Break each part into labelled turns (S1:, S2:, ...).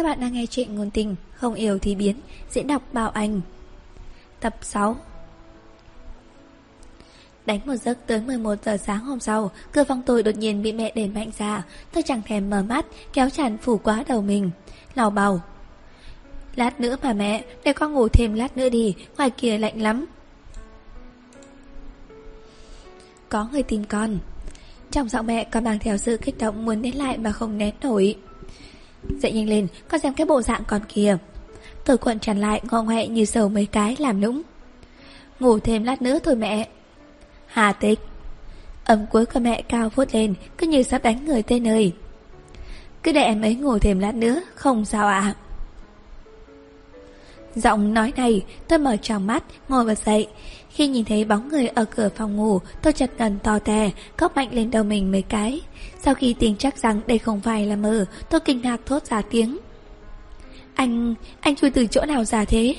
S1: Các bạn đang nghe chuyện ngôn tình Không yêu thì biến, Diễn đọc Bảo Anh. Tập 6 Đánh một giấc tới 11 giờ sáng hôm sau, Cửa phòng tôi đột nhiên bị mẹ đẩy mạnh ra. Tôi chẳng thèm mở mắt, Kéo chăn phủ quá đầu mình. Lào bào. Lát nữa mà mẹ, Để con ngủ thêm lát nữa đi, Ngoài kia lạnh lắm. Có người tìm con. Trong giọng mẹ còn mang theo sự kích động Muốn đến lại mà không nén nổi. Dậy nhanh lên, Con xem cái bộ dạng con kìa Tôi cuộn tràn lại, ngọ ngoẹ như sầu mấy cái làm nũng. Ngủ thêm lát nữa thôi mẹ. Hà tịch. Âm cuối của mẹ cao vút lên, Cứ như sắp đánh người tên nơi Cứ để em ấy ngủ thêm lát nữa, Không sao ạ. Giọng nói này, Tôi mở tròng mắt, Ngồi bật dậy. Khi nhìn thấy bóng người ở cửa phòng ngủ, Tôi chật ngần to tè Cóc mạnh lên đầu mình mấy cái. Sau khi tin chắc rằng đây không phải là mơ, Tôi kinh ngạc thốt ra tiếng. Anh... anh chui từ chỗ nào ra thế?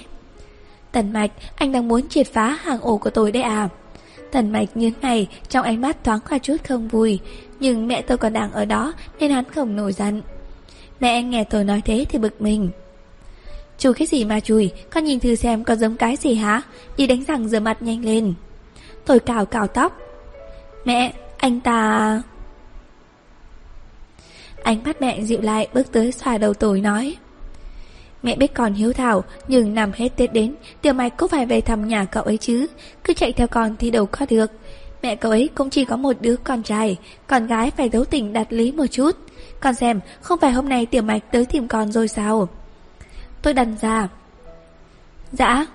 S1: Tần mạch, Anh đang muốn triệt phá hàng ổ của tôi đấy à? Tần mạch nhướng mày, Trong ánh mắt thoáng qua chút không vui. Nhưng mẹ tôi còn đang ở đó, Nên hắn không nổi giận. Mẹ anh nghe tôi nói thế thì bực mình. Chùi cái gì mà chùi? Con nhìn thử xem có giống cái gì hả? Đi đánh răng rửa mặt nhanh lên. Tôi cào cào tóc. Mẹ, anh ta... Ánh mắt mẹ dịu lại bước tới xoa đầu tối nói. Mẹ biết con hiếu thảo Nhưng nằm hết Tết đến Tiểu mạch cũng phải về thăm nhà cậu ấy chứ. Cứ chạy theo con thì đâu có được. Mẹ cậu ấy cũng chỉ có một đứa con trai Con gái phải đấu tình đặt lý một chút. Con xem Không phải hôm nay tiểu mạch tới tìm con rồi sao? Tôi đần ra Dạ.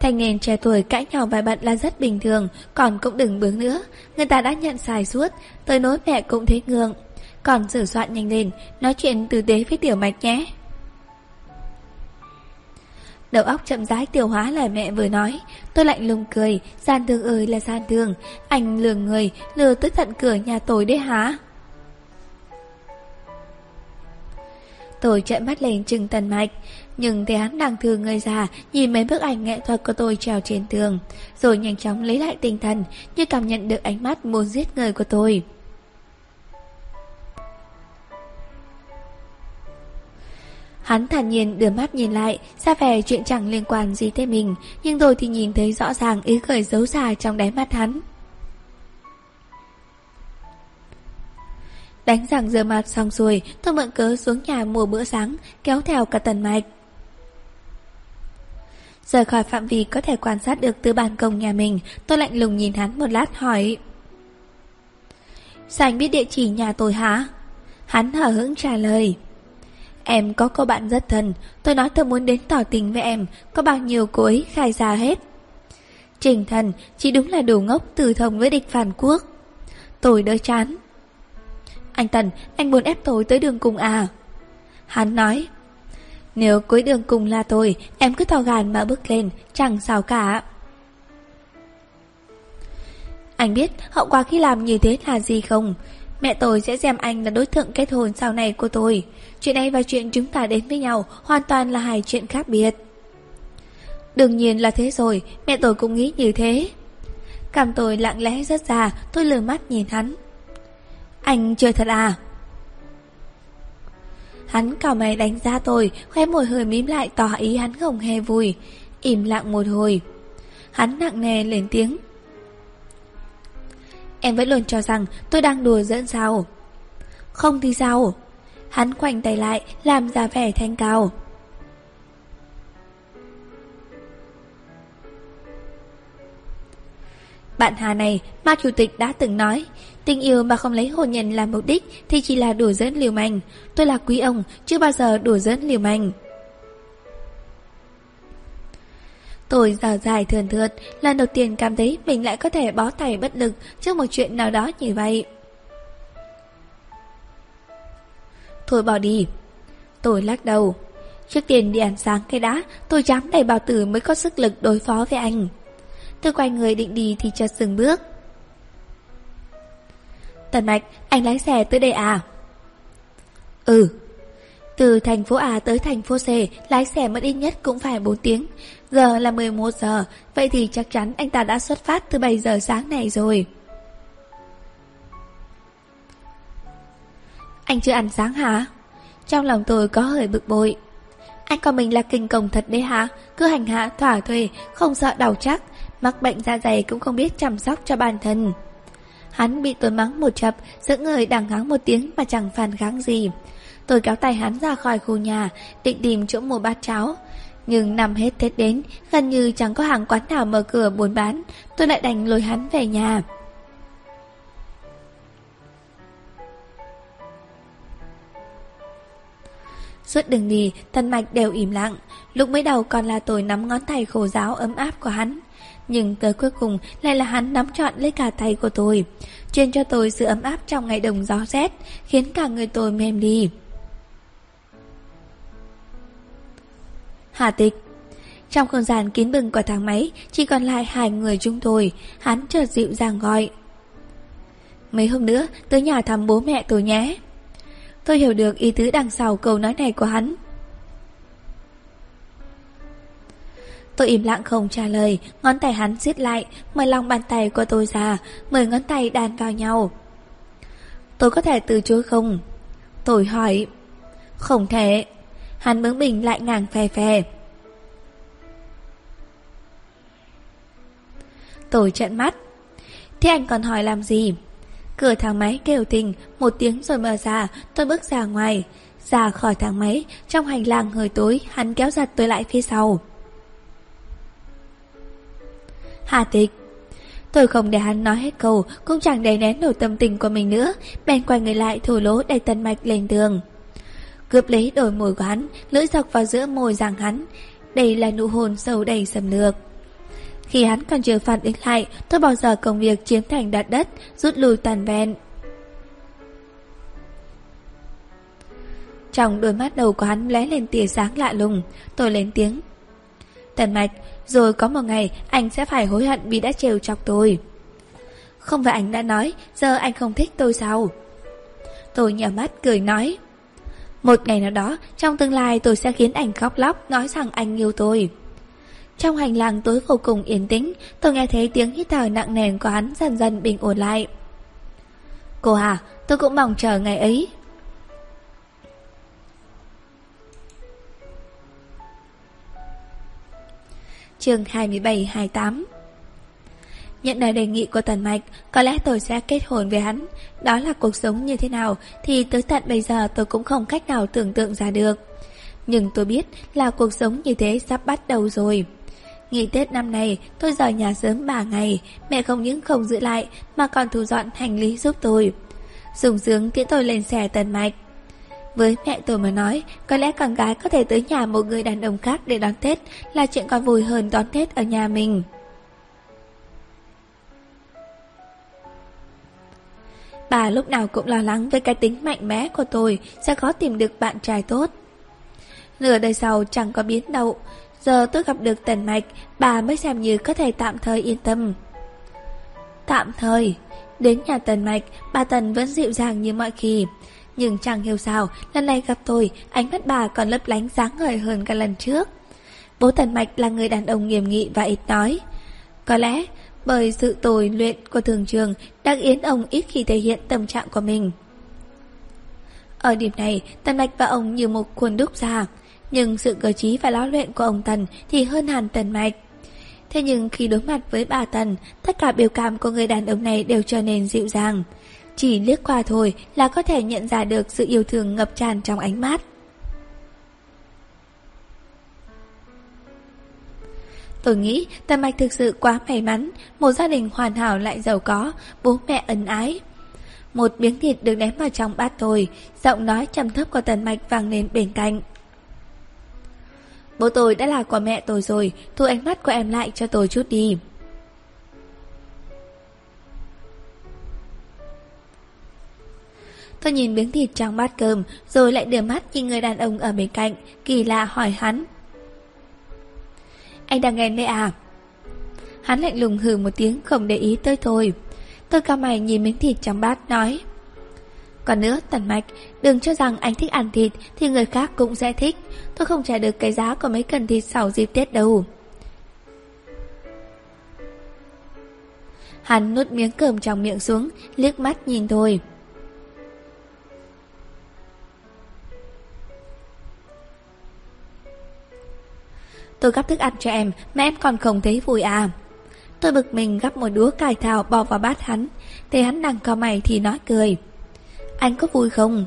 S1: Thanh niên trẻ tuổi cãi nhau vài bận là rất bình thường, Còn cũng đừng bướng nữa. Người ta đã nhận xài suốt, Tới nỗi mẹ cũng thấy ngượng. Còn sửa soạn nhanh lên, Nói chuyện tử tế với tiểu mạch nhé. Đầu óc chậm rãi tiêu hóa lời mẹ vừa nói. Tôi lạnh lùng cười, Gian thương ơi là gian thương. Anh lừa người, lừa tới tận cửa nhà tôi đấy hả? Tôi trợn mắt lên trừng tần mạch. Nhưng thấy hắn đang thương người già Nhìn mấy bức ảnh nghệ thuật của tôi treo trên tường, Rồi nhanh chóng lấy lại tinh thần Như cảm nhận được ánh mắt muốn giết người của tôi. Hắn thản nhiên đưa mắt nhìn lại, ra vẻ chuyện chẳng liên quan gì tới mình, Nhưng tôi thì nhìn thấy rõ ràng ý cười giấu xa trong đáy mắt hắn. Đánh răng rửa mặt xong rồi Tôi mượn cớ xuống nhà mua bữa sáng, Kéo theo cả tần mạch. Rời khỏi phạm vi có thể quan sát được từ ban công nhà mình, Tôi lạnh lùng nhìn hắn một lát hỏi. Sao anh biết địa chỉ nhà tôi hả? Hắn hở hững trả lời. Em có cô bạn rất thân, Tôi nói tôi muốn đến tỏ tình với em, Có bao nhiêu cô ấy khai ra hết. Trình thần, Chỉ đúng là đồ ngốc từ thông với địch phản quốc. Tôi đỡ chán anh Tần, anh muốn ép tôi tới đường cùng à? Hắn nói, nếu cuối đường cùng là tôi, em cứ thò gàn mà bước lên, chẳng sao cả. Anh biết hậu quả khi làm như thế là gì không? Mẹ tôi sẽ xem anh là đối tượng kết hôn sau này của tôi. Chuyện này và chuyện chúng ta đến với nhau hoàn toàn là hai chuyện khác biệt. Đương nhiên là thế rồi, mẹ tôi cũng nghĩ như thế. Cảm tôi lặng lẽ rất già, tôi lừa mắt nhìn hắn. Anh chơi thật à? Hắn cào mày đánh ra tôi, khoe môi hơi mím lại tỏ ý hắn không hề vui. Im lặng một hồi. Hắn nặng nề lên tiếng. Em vẫn luôn cho rằng tôi đang đùa dẫn sao? Không thì sao? Hắn quạnh tay lại, làm ra vẻ thanh cao. Bạn Hà này, ma chủ tịch đã từng nói, tình yêu mà không lấy hôn nhân làm mục đích thì chỉ là đùa dẫn liều manh. Tôi là quý ông, chưa bao giờ đùa dẫn liều manh. Tôi giờ dài thường thượt, lần đầu tiên cảm thấy mình lại có thể bó tay bất lực trước một chuyện nào đó như vậy. Thôi bỏ đi. Tôi lắc đầu. Trước tiên đi ăn sáng cái đã, tôi dám đầy bào tử mới có sức lực đối phó với anh. Tôi quay người định đi thì chợt dừng bước Tần Mạch, anh lái xe tới đây à? Ừ Từ thành phố A tới thành phố C Lái xe mất ít nhất cũng phải 4 tiếng Giờ là 11 giờ Vậy thì chắc chắn anh ta đã xuất phát từ 7 giờ sáng này rồi Anh chưa ăn sáng hả? Trong lòng tôi có hơi bực bội. Anh coi mình là kinh công thật đấy hả? Cứ hành hạ thỏa thuê, không sợ đau chắc, mắc bệnh da dày cũng không biết chăm sóc cho bản thân. Hắn bị tôi mắng một chập, giữa người đằng ngáng một tiếng mà chẳng phản kháng gì. Tôi kéo tay hắn ra khỏi khu nhà, định tìm chỗ mua bát cháo. Nhưng năm hết Tết đến, gần như chẳng có hàng quán nào mở cửa buôn bán, tôi lại đành lôi hắn về nhà. Suốt đường đi, thân mạch đều im lặng, lúc mới đầu còn là tôi nắm ngón tay khổ giáo ấm áp của hắn. Nhưng tới cuối cùng lại là hắn nắm trọn lấy cả tay của tôi, truyền cho tôi sự ấm áp trong ngày đồng gió rét, khiến cả người tôi mềm đi. Hà tịch. Trong không gian kín bừng của thang máy Chỉ còn lại hai người chúng tôi. Hắn chợt dịu dàng gọi. Mấy hôm nữa tới nhà thăm bố mẹ tôi nhé. Tôi hiểu được ý tứ đằng sau câu nói này của hắn. Tôi im lặng không trả lời. Ngón tay hắn siết lại mời lòng bàn tay của tôi ra Mười ngón tay đàn vào nhau. Tôi có thể từ chối không? Tôi hỏi. Không thể. Hắn bướng bình lại ngàng phè phè Tôi trận mắt. Thế anh còn hỏi làm gì? Cửa thang máy kêu tình Một tiếng rồi mở ra. Tôi bước ra ngoài. Ra khỏi thang máy, Trong hành lang hơi tối, Hắn kéo giật tôi lại phía sau. Hà tịch. Tôi không để hắn nói hết câu, Cũng chẳng để nén nổi tâm tình của mình nữa, Bèn quay người lại thổ lỗ đẩy tân mạch lên tường Cướp lấy đôi môi của hắn, Lưỡi dọc vào giữa môi giảng hắn. Đây là nụ hôn sâu đầy sầm lược. Khi hắn còn chưa phản ứng lại, Tôi bỏ giờ công việc chiếm thành đặt đất, Rút lui tàn ven Trong đôi mắt đầu của hắn lóe lên tia sáng lạ lùng. Tôi lên tiếng. Tần mạch rồi có một ngày anh sẽ phải hối hận vì đã trêu chọc tôi Không phải anh đã nói Giờ anh không thích tôi sao Tôi nhờ mắt cười nói một ngày nào đó, trong tương lai tôi sẽ khiến anh khóc lóc nói rằng anh yêu tôi. Trong hành lang tối vô cùng yên tĩnh, tôi nghe thấy tiếng hít thở nặng nề của hắn dần dần bình ổn lại. Cô à, tôi cũng mong chờ ngày ấy. Chương 27-28 Nhận lời đề nghị của Tần Mạch, có lẽ tôi sẽ kết hôn với hắn. Đó là cuộc sống như thế nào thì tới tận bây giờ tôi cũng không cách nào tưởng tượng ra được. Nhưng tôi biết là cuộc sống như thế sắp bắt đầu rồi. Nghỉ Tết năm này, tôi rời nhà sớm 3 ngày, mẹ không những không giữ lại mà còn thu dọn hành lý giúp tôi. Dùng sướng tiễn tôi lên xe Tần Mạch. Với mẹ tôi mà nói, có lẽ con gái có thể tới nhà một người đàn ông khác để đón Tết là chuyện còn vui hơn đón Tết ở nhà mình. Bà lúc nào cũng lo lắng với cái tính mạnh mẽ của tôi sẽ khó tìm được bạn trai tốt. Nửa đời sau chẳng có biến đâu, giờ tôi gặp được Tần Mạch, bà mới xem như có thể tạm thời yên tâm. Tạm thời, đến nhà Tần Mạch, bà Tần vẫn dịu dàng như mọi khi. Nhưng chẳng hiểu sao, lần này gặp tôi, ánh mắt bà còn lấp lánh sáng ngời hơn cả lần trước. Bố Tần Mạch là người đàn ông nghiêm nghị và ít nói. Có lẽ bởi sự tồi luyện của thường trường đang yến ông ít khi thể hiện tâm trạng của mình. Ở điểm này, Tần Mạch và ông như một khuôn đúc ra, nhưng sự cơ trí và lão luyện của ông Tần thì hơn hẳn Tần Mạch. Thế nhưng khi đối mặt với bà Tần, tất cả biểu cảm của người đàn ông này đều trở nên dịu dàng. Chỉ liếc qua thôi là có thể nhận ra được sự yêu thương ngập tràn trong ánh mắt. Tôi nghĩ tần Mạch thực sự quá may mắn, một gia đình hoàn hảo lại giàu có, bố mẹ ân ái. Một miếng thịt được ném vào trong bát tôi, giọng nói trầm thấp của Tần Mạch vang lên bên cạnh. Bố tôi đã là của mẹ tôi rồi, thu ánh mắt của em lại cho tôi chút đi. Tôi nhìn miếng thịt trong bát cơm, rồi lại đưa mắt nhìn người đàn ông ở bên cạnh, kỳ lạ hỏi hắn. Anh đang nghe mẹ à? Hắn lạnh lùng hừ một tiếng không để ý tới tôi. Tôi cao mày nhìn miếng thịt trong bát nói. Còn nữa, Tần Mạch, đừng cho rằng anh thích ăn thịt thì người khác cũng sẽ thích. Tôi không trả được cái giá của mấy cần thịt sau dịp Tết đâu. Hắn nuốt miếng cơm trong miệng xuống, liếc mắt nhìn thôi tôi gắp thức ăn cho em mà em còn không thấy vui à. Tôi bực mình gắp một đũa cải thảo bỏ vào bát hắn. Thấy hắn đang co mày thì nói cười. Anh có vui không?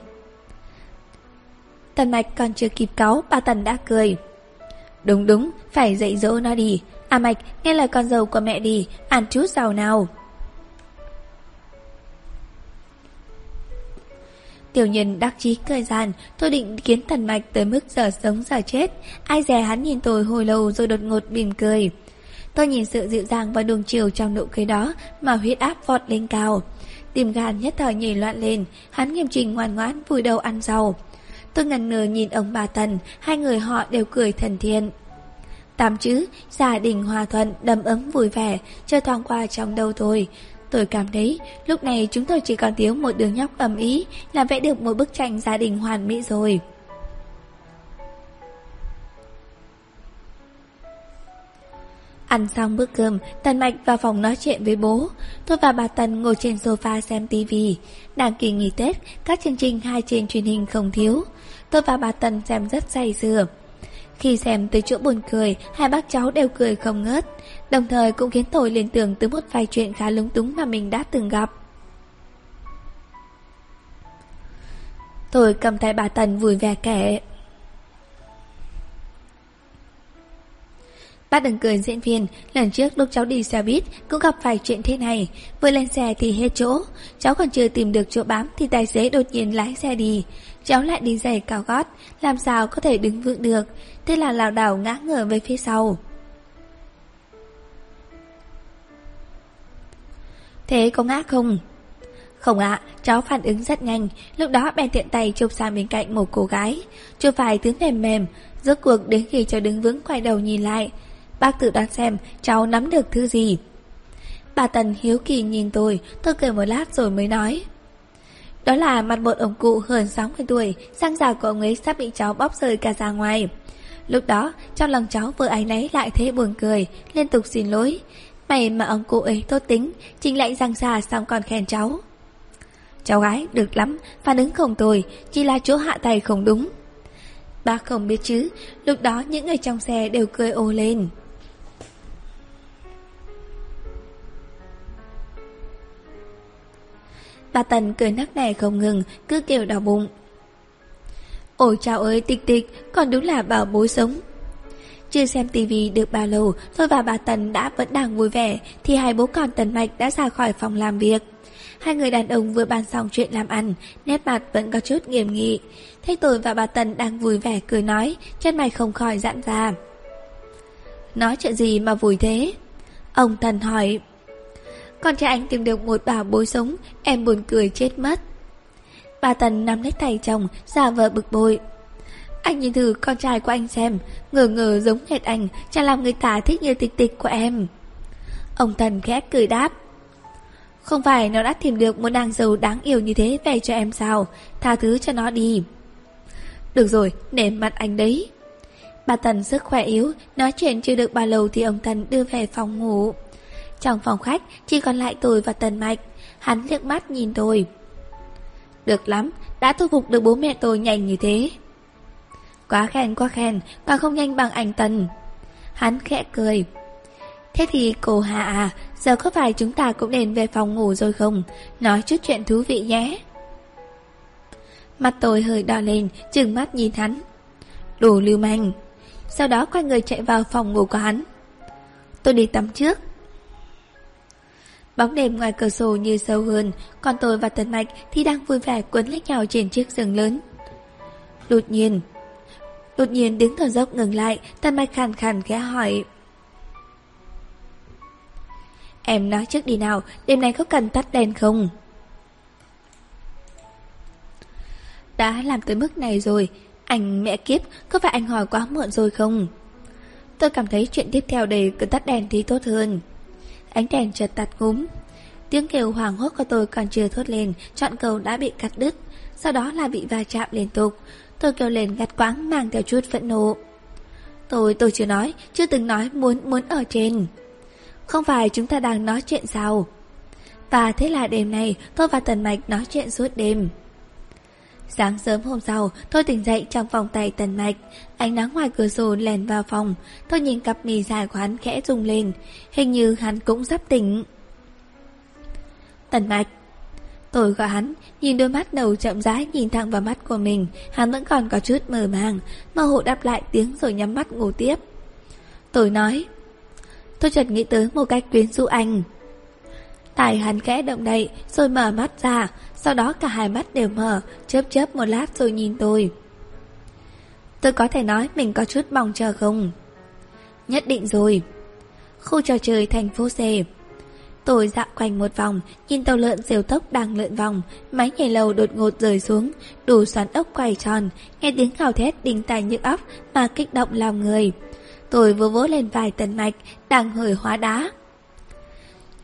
S1: Tần Mạch còn chưa kịp cáu, bà Tần đã cười. Đúng đúng, phải dạy dỗ nó đi. À Mạch, nghe lời con dâu của mẹ đi, ăn chút giàu nào. Tiểu nhân đắc chí cười gian, tôi định kiến Tần Mạch tới mức giờ sống giờ chết. Ai dè hắn nhìn tôi hồi lâu rồi đột ngột mỉm cười. Tôi nhìn sự dịu dàng và đường chiều trong nụ cười đó mà huyết áp vọt lên cao. Tim gan nhất thời nhảy loạn lên, hắn nghiêm trình ngoan ngoãn vùi đầu ăn rau. Tôi ngần ngờ nhìn ông bà Tần, hai người họ đều cười thần thiên. Tám chữ, gia đình hòa thuận, đầm ấm vui vẻ, chơi thoáng qua trong đầu tôi. Tôi cảm thấy lúc này chúng tôi chỉ còn thiếu một đứa nhóc ầm ý là vẽ được một bức tranh gia đình hoàn mỹ rồi. Ăn xong bữa cơm, Tần Mạch vào phòng nói chuyện với bố. Tôi và bà Tần ngồi trên sofa xem tivi. Đang kỳ nghỉ Tết, các chương trình hai trên truyền hình không thiếu. Tôi và bà Tần xem rất say sưa. Khi xem tới chỗ buồn cười, hai bác cháu đều cười không ngớt. Đồng thời cũng khiến tôi liên tưởng tới một vài chuyện khá lúng túng mà mình đã từng gặp. Tôi cầm tay bà Tần vui vẻ kể. Bác đừng cười diễn viên, lần trước lúc cháu đi xe buýt cũng gặp phải chuyện thế này. Vừa lên xe thì hết chỗ, cháu còn chưa tìm được chỗ bám thì tài xế đột nhiên lái xe đi. Cháu lại đi giày cao gót, làm sao có thể đứng vững được, thế là lảo đảo ngã ngửa về phía sau. Thế có ngã không? Không ạ, cháu phản ứng rất nhanh, lúc đó bèn tiện tay chụp sang bên cạnh một cô gái. Chụp phải thứ mềm mềm, rốt cuộc đến khi cháu đứng vững quay đầu nhìn lại, Bác tự đoán xem cháu nắm được thứ gì. Bà Tần hiếu kỳ nhìn tôi Tôi cười một lát rồi mới nói. Đó là mặt một ông cụ hơn 60 tuổi Sang già của ông ấy sắp bị cháu bóp rơi cả ra ngoài. Lúc đó trong lòng cháu vừa ái náy lại thế buồn cười Liên tục xin lỗi. May mà ông cụ ấy tốt tính Chính lại răng xa xong còn khen cháu Cháu gái được lắm Phản ứng không tồi Chỉ là chỗ hạ tay không đúng Bác không biết chứ Lúc đó những người trong xe đều cười ô lên Bà Tần cười nắc nẻ không ngừng, cứ kêu đau bụng. Ôi chào ơi tịch tịch, còn đúng là bảo bối sống. Chưa xem tivi được bao lâu, tôi và bà Tần đã vẫn đang vui vẻ, thì hai bố con Tần Mạch đã ra khỏi phòng làm việc. Hai người đàn ông vừa bàn xong chuyện làm ăn, nét mặt vẫn có chút nghiêm nghị. Thấy tôi và bà Tần đang vui vẻ cười nói, chân mày không khỏi giãn ra. Nói chuyện gì mà vui thế? Ông Tần hỏi, con trai anh tìm được một bà bối sống Em buồn cười chết mất Bà Tần nắm lấy tay chồng giả vờ bực bội anh nhìn thử con trai của anh xem. Ngờ ngờ giống hệt anh Chẳng làm người ta thích như tịch tịch của em. Ông Tần khẽ cười đáp. Không phải nó đã tìm được một nàng giàu đáng yêu như thế về cho em sao? Tha thứ cho nó đi. Được rồi, nể mặt anh đấy. Bà Tần sức khỏe yếu Nói chuyện chưa được bao lâu thì ông Tần đưa về phòng ngủ. Trong phòng khách chỉ còn lại tôi và Tần Mạch. Hắn liếc mắt nhìn tôi. Được lắm, đã thu phục được bố mẹ tôi nhanh như thế. Quá khen quá khen Còn không nhanh bằng anh Tần. Hắn khẽ cười. Thế thì cô Hà à Giờ có phải chúng ta cũng nên về phòng ngủ rồi không? Nói chút chuyện thú vị nhé. Mặt tôi hơi đỏ lên Trừng mắt nhìn hắn. Đồ lưu manh. Sau đó quay người chạy vào phòng ngủ của hắn. Tôi đi tắm trước. Bóng đêm ngoài cửa sổ như sâu hơn, còn tôi và Tần Mạch thì đang vui vẻ quấn lấy nhau trên chiếc giường lớn. Đột nhiên, đột nhiên đứng thở dốc ngừng lại, Tần Mạch khàn khàn khẽ hỏi. Em nói trước đi nào, đêm nay có cần tắt đèn không? Đã làm tới mức này rồi, anh mẹ kiếp, có phải anh hỏi quá muộn rồi không? Tôi cảm thấy chuyện tiếp theo để cứ tắt đèn thì tốt hơn. Ánh đèn chợt tắt ngúm Tiếng kêu hoàng hốt của tôi còn chưa thốt lên Chọn cầu đã bị cắt đứt Sau đó là bị va chạm liên tục Tôi kêu lên gắt quãng mang theo chút phẫn nộ Tôi, tôi chưa nói Chưa từng nói muốn, muốn ở trên Không phải chúng ta đang nói chuyện sao Và thế là đêm nay Tôi và Tần Mạch nói chuyện suốt đêm Sáng sớm hôm sau, tôi tỉnh dậy trong phòng tay tần mạch. Ánh nắng ngoài cửa sổ lèn vào phòng. Tôi nhìn cặp mì dài của hắn khẽ rung lên. Hình như hắn cũng sắp tỉnh. Tần mạch. Tôi gọi hắn, nhìn đôi mắt đầu chậm rãi nhìn thẳng vào mắt của mình. Hắn vẫn còn có chút mờ màng. Mơ hồ đáp lại tiếng rồi nhắm mắt ngủ tiếp. Tôi nói. Tôi chợt nghĩ tới một cách quyến rũ anh. Tài hắn khẽ động đậy rồi mở mắt ra Sau đó cả hai mắt đều mở Chớp chớp một lát rồi nhìn tôi Tôi có thể nói mình có chút mong chờ không Nhất định rồi Khu trò chơi thành phố C Tôi dạo quanh một vòng Nhìn tàu lượn diều tốc đang lượn vòng Máy nhảy lầu đột ngột rời xuống Đủ xoắn ốc quay tròn Nghe tiếng gào thét đinh tai nhức óc Mà kích động lòng người Tôi vỗ vỗ lên vài tần mạch Đang hởi hóa đá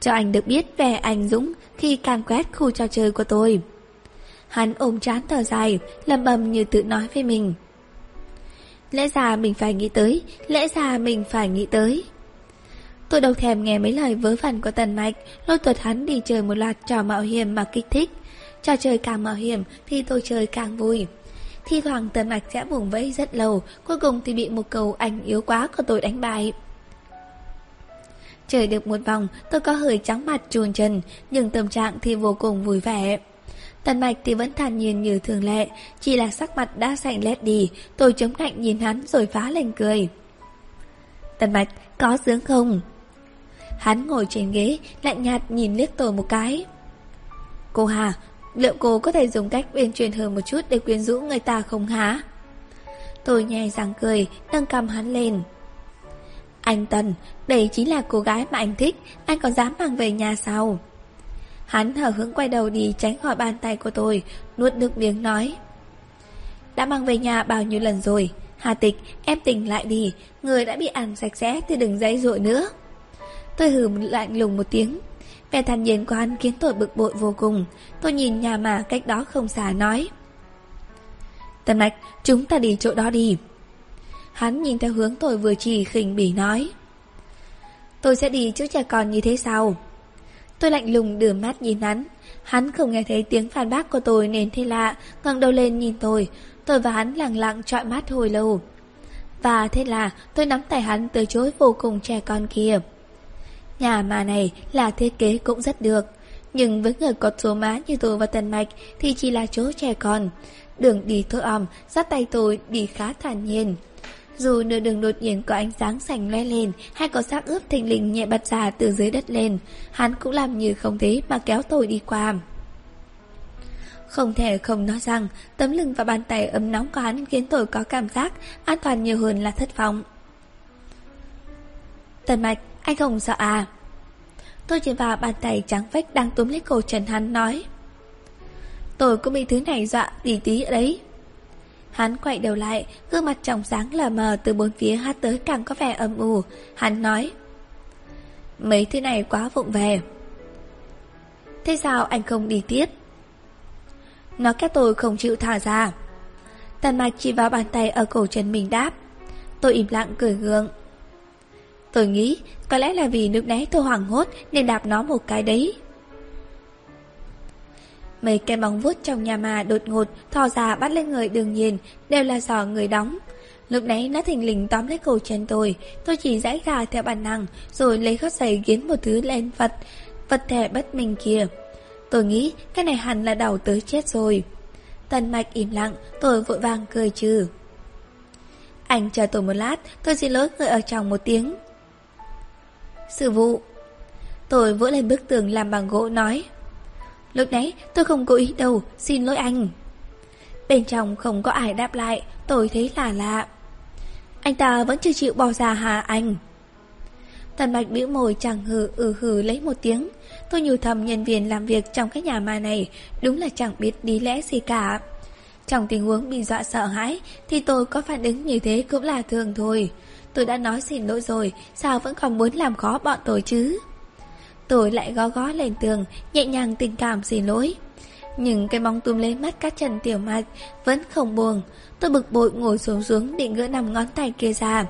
S1: cho anh được biết về anh Dũng khi can quét khu trò chơi của tôi. Hắn ôm chán thở dài, lầm bầm như tự nói với mình. Lẽ ra mình phải nghĩ tới, lẽ ra mình phải nghĩ tới. Tôi đâu thèm nghe mấy lời vớ vẩn của Tần Mạch, lôi tuột hắn đi chơi một loạt trò mạo hiểm mà kích thích. Trò chơi càng mạo hiểm thì tôi chơi càng vui. Thi thoảng Tần Mạch sẽ vùng vẫy rất lâu, cuối cùng thì bị một cầu ảnh yếu quá của tôi đánh bại. Chơi được một vòng, tôi có hơi trắng mặt chuồn chân, nhưng tâm trạng thì vô cùng vui vẻ. Tần mạch thì vẫn thản nhiên như thường lệ, chỉ là sắc mặt đã xanh lét đi, tôi chống cạnh nhìn hắn rồi phá lên cười. Tần mạch, có sướng không? Hắn ngồi trên ghế, lạnh nhạt nhìn liếc tôi một cái. Cô Hà, liệu cô có thể dùng cách uyển chuyển hơn một chút để quyến rũ người ta không hả? Tôi nhè răng cười, nâng cầm hắn lên. Anh Tần, đây chính là cô gái mà anh thích, anh còn dám mang về nhà sao? Hắn hở hững quay đầu đi tránh khỏi bàn tay của tôi, nuốt nước miếng nói. Đã mang về nhà bao nhiêu lần rồi? Hà tịch, em tỉnh lại đi, người đã bị ăn sạch sẽ thì đừng dãy dội nữa. Tôi hừ lạnh lùng một tiếng. Vẻ thản nhiên của hắn khiến tôi bực bội vô cùng. Tôi nhìn nhà mà cách đó không xa nói. Tân mạch, chúng ta đi chỗ đó đi. Hắn nhìn theo hướng tôi vừa chỉ khinh bỉ nói Tôi sẽ đi chỗ trẻ con như thế sao Tôi lạnh lùng đưa mắt nhìn hắn Hắn không nghe thấy tiếng phản bác của tôi nên thế lạ ngẩng đầu lên nhìn tôi Tôi và hắn lặng lặng trọi mắt hồi lâu Và thế là tôi nắm tay hắn từ chối vô cùng trẻ con kia Nhà mà này là thiết kế cũng rất được Nhưng với người có số má như tôi và Tần Mạch Thì chỉ là chỗ trẻ con. Đường đi thơ ẩm Dắt tay tôi đi khá thản nhiên. Dù nửa đường đột nhiên có ánh sáng sành le lên Hay có xác ướp thình lình nhẹ bật ra từ dưới đất lên Hắn cũng làm như không thế mà kéo tôi đi qua. Không thể không nói rằng Tấm lưng và bàn tay ấm nóng của hắn Khiến tôi có cảm giác an toàn nhiều hơn là thất vọng. Tần mạch, anh không sợ à Tôi chỉ vào bàn tay trắng vách đang túm lấy cổ Trần Hắn nói Tôi cũng bị thứ này dọa tí tí ở đấy Hắn quay đầu lại, gương mặt trong sáng lờ mờ từ bốn phía hát tới càng có vẻ âm u. Hắn nói, Mấy thứ này quá vụng về. Thế sao anh không đi tiếp? Nó kéo tôi không chịu thả ra. tần mạch chỉ vào bàn tay ở cổ chân mình đáp. Tôi im lặng cười gượng. Tôi nghĩ có lẽ là vì lúc nãy tôi hoảng hốt nên đạp nó một cái đấy. Mấy cái bóng vuốt trong nhà mà đột ngột thò ra bắt lên người đường nhìn đều là giò người đóng. Lúc nãy nó thình lình tóm lấy cổ chân tôi, tôi chỉ dãy gà theo bản năng rồi lấy gót giày kiếm một thứ lên vật, vật thể bất minh kia. Tôi nghĩ cái này hẳn là đầu tới chết rồi. Tần mạch im lặng, tôi vội vàng cười trừ. Anh chờ tôi một lát, tôi xin lỗi người ở trong một tiếng. Sự vụ. Tôi vỗ lên bức tường làm bằng gỗ nói. Lúc nãy tôi không cố ý đâu, Xin lỗi anh. Bên trong không có ai đáp lại, Tôi thấy là lạ. Anh ta vẫn chưa chịu bỏ ra hả anh? Tần mạch bĩu môi chẳng hừ ừ hừ lấy một tiếng. Tôi nhủ thầm nhân viên làm việc trong cái nhà ma này, Đúng là chẳng biết đi lẽ gì cả. Trong tình huống bị dọa sợ hãi, Thì tôi có phản ứng như thế cũng là thường thôi. Tôi đã nói xin lỗi rồi Sao vẫn còn muốn làm khó bọn tôi chứ? Tôi lại gó gó lên tường Nhẹ nhàng tình cảm xin lỗi. Nhưng cái bóng túm lấy mắt các chân tiểu mạch Vẫn không buồn Tôi bực bội ngồi xuống xuống định gỡ nằm ngón tay kia ra.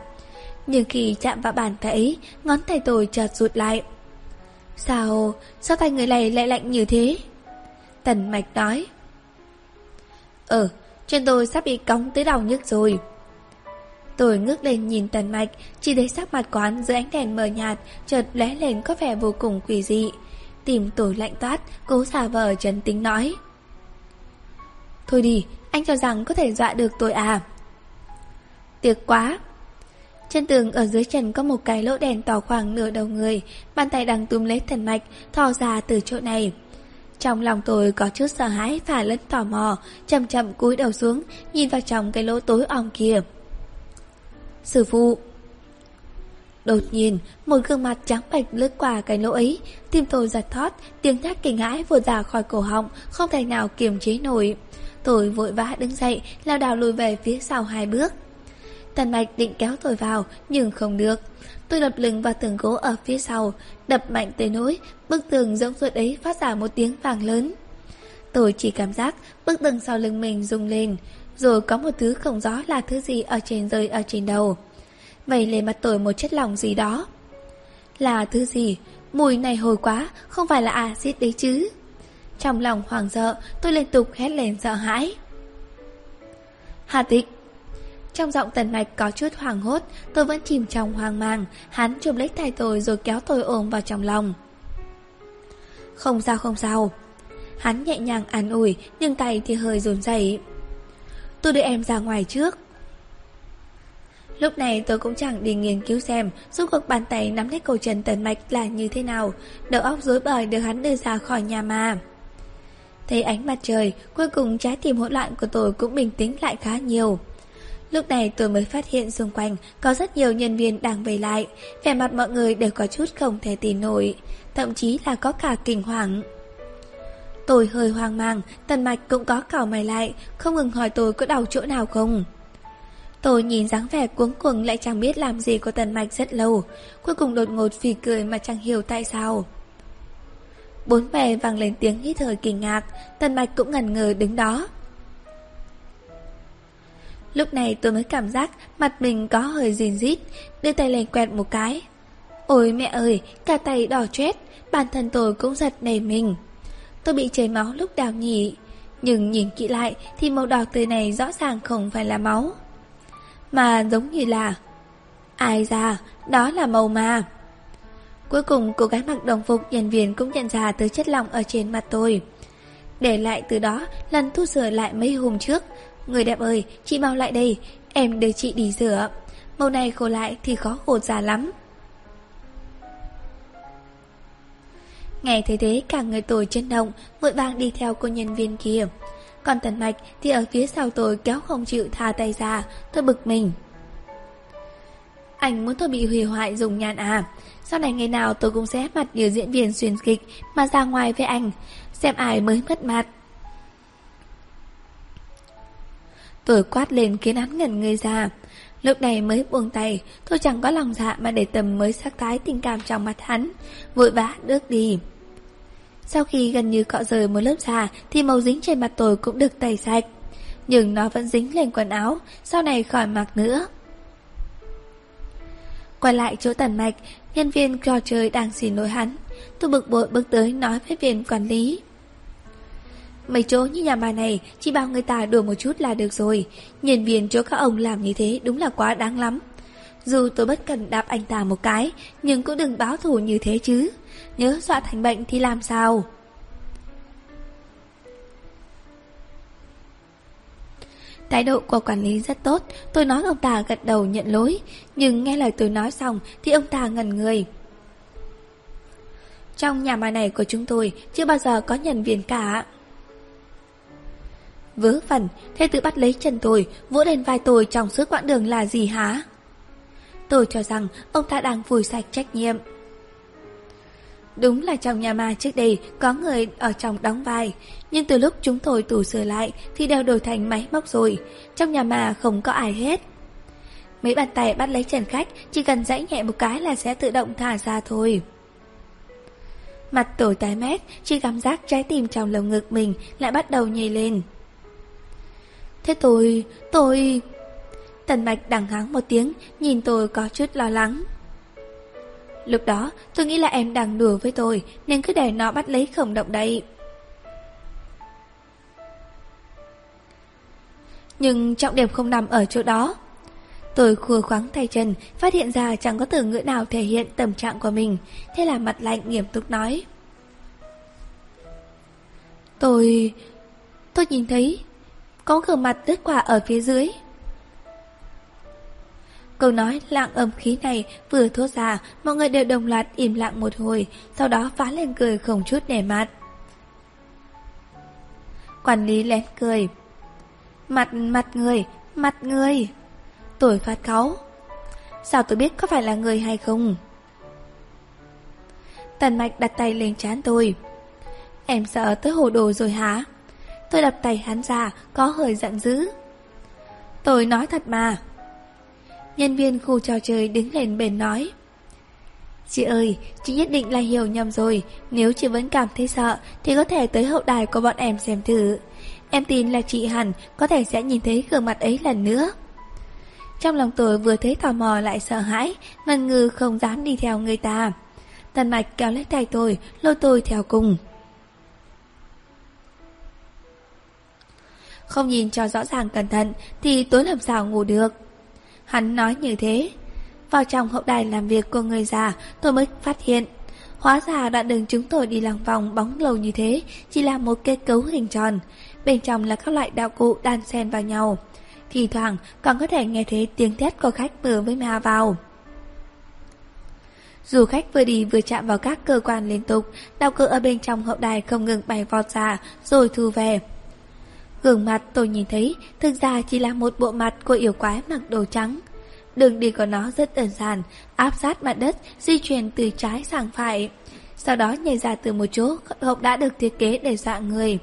S1: Nhưng khi chạm vào bàn tay ấy Ngón tay tôi chợt rụt lại. Sao Sao tay người này lại lạnh như thế? Tần mạch nói. Ờ, chân tôi sắp bị cống tới đầu nhức rồi. Tôi ngước lên nhìn tần mạch, chỉ thấy sắc mặt quán dưới ánh đèn mờ nhạt, chợt lóe lên có vẻ vô cùng quỷ dị. Tìm tôi lạnh toát, cố giả vờ trấn tính nói. Thôi đi, anh cho rằng có thể dọa được tôi à? Tiếc quá! Trên tường ở dưới trần có một cái lỗ đèn tỏ khoảng nửa đầu người, bàn tay đang túm lấy thần mạch, thò ra từ chỗ này. Trong lòng tôi có chút sợ hãi và lẫn tò mò, chậm chậm cúi đầu xuống, nhìn vào trong cái lỗ tối om kia. Sư phụ Đột nhiên, một gương mặt trắng bệch lướt qua cái lỗ ấy, tim tôi giật thót, tiếng thét kinh hãi vừa ra khỏi cổ họng, không thể nào kiềm chế nổi. Tôi vội vã đứng dậy, lao đảo lùi về phía sau hai bước. Tần mạch định kéo tôi vào, nhưng không được. Tôi đập lưng vào tường gỗ ở phía sau, đập mạnh tới nỗi, bức tường giống ruột ấy phát ra một tiếng vàng lớn. Tôi chỉ cảm giác bức tường sau lưng mình rung lên, rồi có một thứ không rõ là thứ gì ở trên rơi ở trên đầu. Vậy lên mặt tôi một chất lỏng gì đó. Là thứ gì? Mùi này hồi quá, không phải là axit đấy chứ. Trong lòng hoảng sợ, tôi liên tục hét lên sợ hãi. Hà tịch Trong giọng tần mạch có chút hoảng hốt, tôi vẫn chìm trong hoang mang, hắn chụp lấy tay tôi rồi kéo tôi ôm vào trong lòng. Không sao không sao. Hắn nhẹ nhàng an ủi, nhưng tay thì hơi run rẩy. Tôi đưa em ra ngoài trước. Lúc này tôi cũng chẳng đi nghiên cứu xem Rốt cuộc bàn tay nắm lấy cổ trần tần mạch là như thế nào, Đầu óc rối bời được hắn đưa ra khỏi nhà mà. Thấy ánh mặt trời, Cuối cùng trái tim hỗn loạn của tôi cũng bình tĩnh lại khá nhiều. Lúc này tôi mới phát hiện xung quanh Có rất nhiều nhân viên đang về lại, Vẻ mặt mọi người đều có chút không thể tin nổi, Thậm chí là có cả kinh hoàng. Tôi hơi hoang mang Tần mạch cũng có cào mày lại Không ngừng hỏi tôi có đau chỗ nào không. Tôi nhìn dáng vẻ cuống cuồng lại chẳng biết làm gì của tần mạch rất lâu Cuối cùng đột ngột phì cười mà chẳng hiểu tại sao. Bốn bè vang lên tiếng hít thở kinh ngạc Tần mạch cũng ngần ngờ đứng đó. Lúc này tôi mới cảm giác mặt mình có hơi rìn rít Đưa tay lên quẹt một cái. Ôi mẹ ơi, cả tay đỏ chết Bản thân tôi cũng giật nảy mình. Tôi bị chảy máu lúc đào nhỉ Nhưng nhìn kỹ lại thì màu đỏ tươi này rõ ràng không phải là máu mà giống như là... Ai ra, đó là màu mà. Cuối cùng cô gái mặc đồng phục nhân viên cũng nhận ra tới chất lỏng ở trên mặt tôi. Để lại từ đó, lần thu sửa lại mấy hôm trước. Người đẹp ơi, chị mau lại đây, em đưa chị đi rửa. Màu này khô lại thì khó khổ già lắm. Nghe thấy thế cả người tôi chấn động, vội vàng đi theo cô nhân viên kia. Còn Tần Mạch thì ở phía sau tôi kéo không chịu tha tay ra, tôi bực mình. Anh muốn tôi bị hủy hoại dùng nhàn à Sau này ngày nào tôi cũng sẽ mặt điều diễn viên xuyên kịch Mà ra ngoài với anh Xem ai mới mất mặt Tôi quát lên khiến hắn ngẩn người ra Lúc này mới buông tay Tôi chẳng có lòng dạ mà để tầm mới sắc tái tình cảm trong mặt hắn Vội vã đước đi sau khi gần như cọ rời một lớp da thì màu dính trên mặt tôi cũng được tẩy sạch. Nhưng nó vẫn dính lên quần áo, sau này khỏi mặc nữa. Quay lại chỗ tần mạch, nhân viên trò chơi đang xin lỗi hắn. Tôi bực bội bước tới nói với viên quản lý. Mấy chỗ như nhà bà này chỉ bảo người ta đùa một chút là được rồi. Nhân viên chỗ các ông làm như thế đúng là quá đáng lắm. Dù tôi bất cần đạp anh ta một cái, nhưng cũng đừng báo thù như thế chứ. Nhớ dọa thành bệnh thì làm sao? Thái độ của quản lý rất tốt, tôi nói ông ta gật đầu nhận lỗi, nhưng nghe lời tôi nói xong thì ông ta ngần người. Trong nhà máy này của chúng tôi chưa bao giờ có nhân viên cả. Vớ vẩn, thế tự bắt lấy chân tôi, vỗ lên vai tôi trong suốt quãng đường là gì hả? Tôi cho rằng ông ta đang vùi sạch trách nhiệm. Đúng là trong nhà ma trước đây có người ở trong đóng vai, nhưng từ lúc chúng tôi tủ sửa lại thì đều đổi thành máy móc rồi, trong nhà ma không có ai hết. Mấy bàn tay bắt lấy trần khách, chỉ cần dãy nhẹ một cái là sẽ tự động thả ra thôi. Mặt tôi tái mét, chỉ cảm giác trái tim trong lồng ngực mình lại bắt đầu nhảy lên. Thế tôi, tôi... Tần mạch đằng háng một tiếng, nhìn tôi có chút lo lắng. Lúc đó tôi nghĩ là em đang đùa với tôi Nên cứ để nó bắt lấy không động đậy nhưng trọng điểm không nằm ở chỗ đó. Tôi khua khoáng tay chân, phát hiện ra chẳng có từ ngữ nào thể hiện tâm trạng của mình, thế là mặt lạnh nghiêm túc nói. Tôi... tôi nhìn thấy có gương mặt đứt quả ở phía dưới. Câu nói lặng âm khí này vừa thốt ra, mọi người đều đồng loạt im lặng một hồi, sau đó phá lên cười không chút nể mặt. Quản lý lén cười. Mặt, mặt người, mặt người. tuổi phát cáu. Sao tôi biết có phải là người hay không? Tần mạch đặt tay lên trán tôi. Em sợ tới hồ đồ rồi hả? Tôi đập tay hắn ra, có hơi giận dữ. Tôi nói thật mà. Nhân viên khu trò chơi đứng lên bền nói. Chị ơi, chị nhất định là hiểu nhầm rồi, nếu chị vẫn cảm thấy sợ thì có thể tới hậu đài của bọn em xem thử. Em tin là chị hẳn có thể sẽ nhìn thấy gương mặt ấy lần nữa. Trong lòng tôi vừa thấy tò mò lại sợ hãi, ngần ngừ không dám đi theo người ta. Tần mạch kéo lấy tay tôi, lôi tôi theo cùng. Không nhìn cho rõ ràng cẩn thận thì tối làm sao ngủ được. Hắn nói như thế. Vào trong hậu đài làm việc của người già, tôi mới phát hiện. Hóa ra đoạn đường chúng tôi đi lòng vòng bóng lầu như thế chỉ là một kết cấu hình tròn. Bên trong là các loại đạo cụ đan xen vào nhau. Thì thoảng còn có thể nghe thấy tiếng thét của khách vừa với ma vào. Dù khách vừa đi vừa chạm vào các cơ quan liên tục, đạo cụ ở bên trong hậu đài không ngừng bay vọt ra, rồi thu về. Gương mặt tôi nhìn thấy thực ra chỉ là một bộ mặt của yêu quái mặc đồ trắng. Đường đi của nó rất đơn giản, áp sát mặt đất, di chuyển từ trái sang phải. Sau đó nhảy ra từ một chỗ hộp đã được thiết kế để dọa người.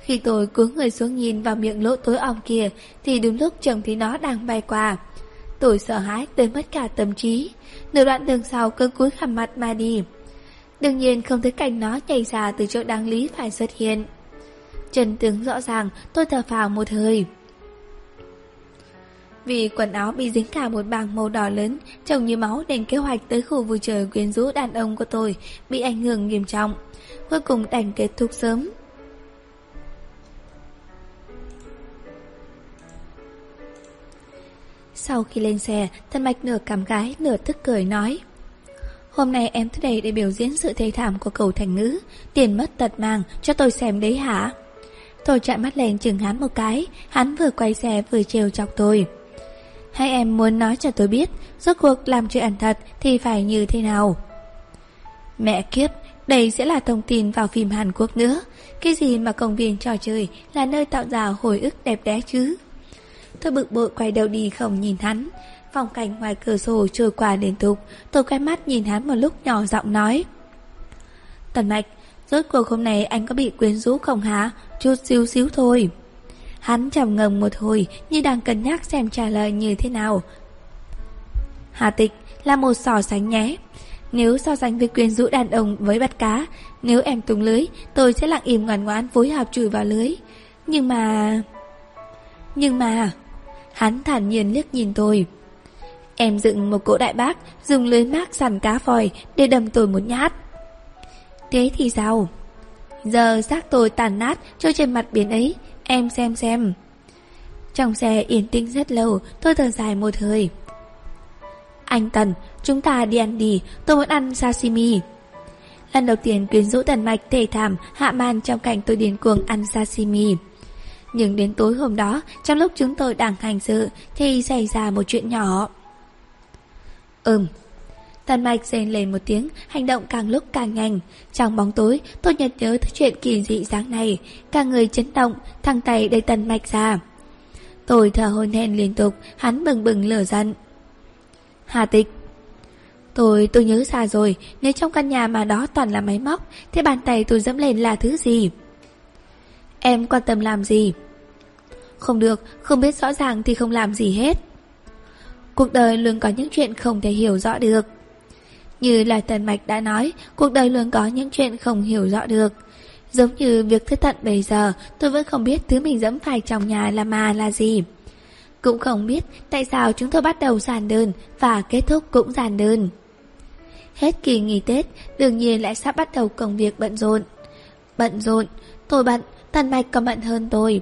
S1: Khi tôi cúi người xuống nhìn vào miệng lỗ tối om kia thì đúng lúc trông thấy nó đang bay qua. Tôi sợ hãi tới mất cả tâm trí. Nửa đoạn đường sau cứ cúi khằm mặt mà đi. Đương nhiên không thấy cảnh nó nhảy ra từ chỗ đáng lý phải xuất hiện. Chân tướng rõ ràng, tôi thở phào một hơi. Vì quần áo bị dính cả một bảng màu đỏ lớn, trông như máu nên kế hoạch tới khu vui chơi quyến rũ đàn ông của tôi bị ảnh hưởng nghiêm trọng. Cuối cùng đành kết thúc sớm. Sau khi lên xe, thân mạch nửa cảm gái nửa tức cười nói Hôm nay em tới đây để biểu diễn sự thê thảm của cầu thành ngữ Tiền mất tật mang cho tôi xem đấy hả Tôi chạm mắt lên chừng hắn một cái, Hắn vừa quay xe vừa trêu chọc tôi. Hai em muốn nói cho tôi biết, Rốt cuộc làm chuyện ẩn thật Thì phải như thế nào? Mẹ kiếp, Đây sẽ là thông tin vào phim Hàn Quốc nữa. Cái gì mà công viên trò chơi Là nơi tạo ra hồi ức đẹp đẽ chứ? Tôi bực bội quay đầu đi không nhìn hắn. Phong cảnh ngoài cửa sổ trôi qua liên tục. Tôi quay mắt nhìn hắn một lúc nhỏ giọng nói. Tần mạch Rốt cuộc hôm nay anh có bị quyến rũ không hả? Chút xíu xíu thôi. Hắn trầm ngầm một hồi, Như đang cân nhắc xem trả lời như thế nào. Hà tịch là một so sánh nhé. Nếu so sánh với quyến rũ đàn ông với bắt cá, Nếu em tung lưới, Tôi sẽ lặng im ngoan ngoãn phối hợp chửi vào lưới. Nhưng mà... Nhưng mà... Hắn thản nhiên liếc nhìn tôi. Em dựng một cỗ đại bác, Dùng lưới mát sàn cá phòi Để đâm tôi một nhát. Thế thì sao? Giờ xác tôi tàn nát Trôi trên mặt biển ấy, Em xem xem. Trong xe yên tĩnh rất lâu, Tôi thở dài một hơi. Anh Tần, Chúng ta đi ăn đi, Tôi muốn ăn sashimi. Lần đầu tiên quyến rũ tần mạch thể thảm Hạ man trong cảnh tôi điên cuồng ăn sashimi. Nhưng đến tối hôm đó, Trong lúc chúng tôi đang hành sự, Thì xảy ra một chuyện nhỏ. Ừm Tần mạch rên lên một tiếng, hành động càng lúc càng nhanh. Trong bóng tối, tôi nhật nhớ thứ chuyện kỳ dị dáng này. Cả người chấn động, thăng tay đẩy tần mạch ra. Tôi thở hôn hển liên tục, hắn bừng bừng lửa giận. Hà tịch. Tôi, tôi nhớ ra rồi, nếu trong căn nhà mà đó toàn là máy móc, thế bàn tay tôi dẫm lên là thứ gì? Em quan tâm làm gì? Không được, không biết rõ ràng thì không làm gì hết. Cuộc đời luôn có những chuyện không thể hiểu rõ được. Như là Tần Mạch đã nói, cuộc đời luôn có những chuyện không hiểu rõ được. Giống như việc thất tận bây giờ, tôi vẫn không biết thứ mình dẫm phải trong nhà là mà là gì. Cũng không biết tại sao chúng tôi bắt đầu giàn đơn và kết thúc cũng giàn đơn. Hết kỳ nghỉ Tết, đương nhiên lại sắp bắt đầu công việc bận rộn. Bận rộn, tôi bận, Tần Mạch còn bận hơn tôi.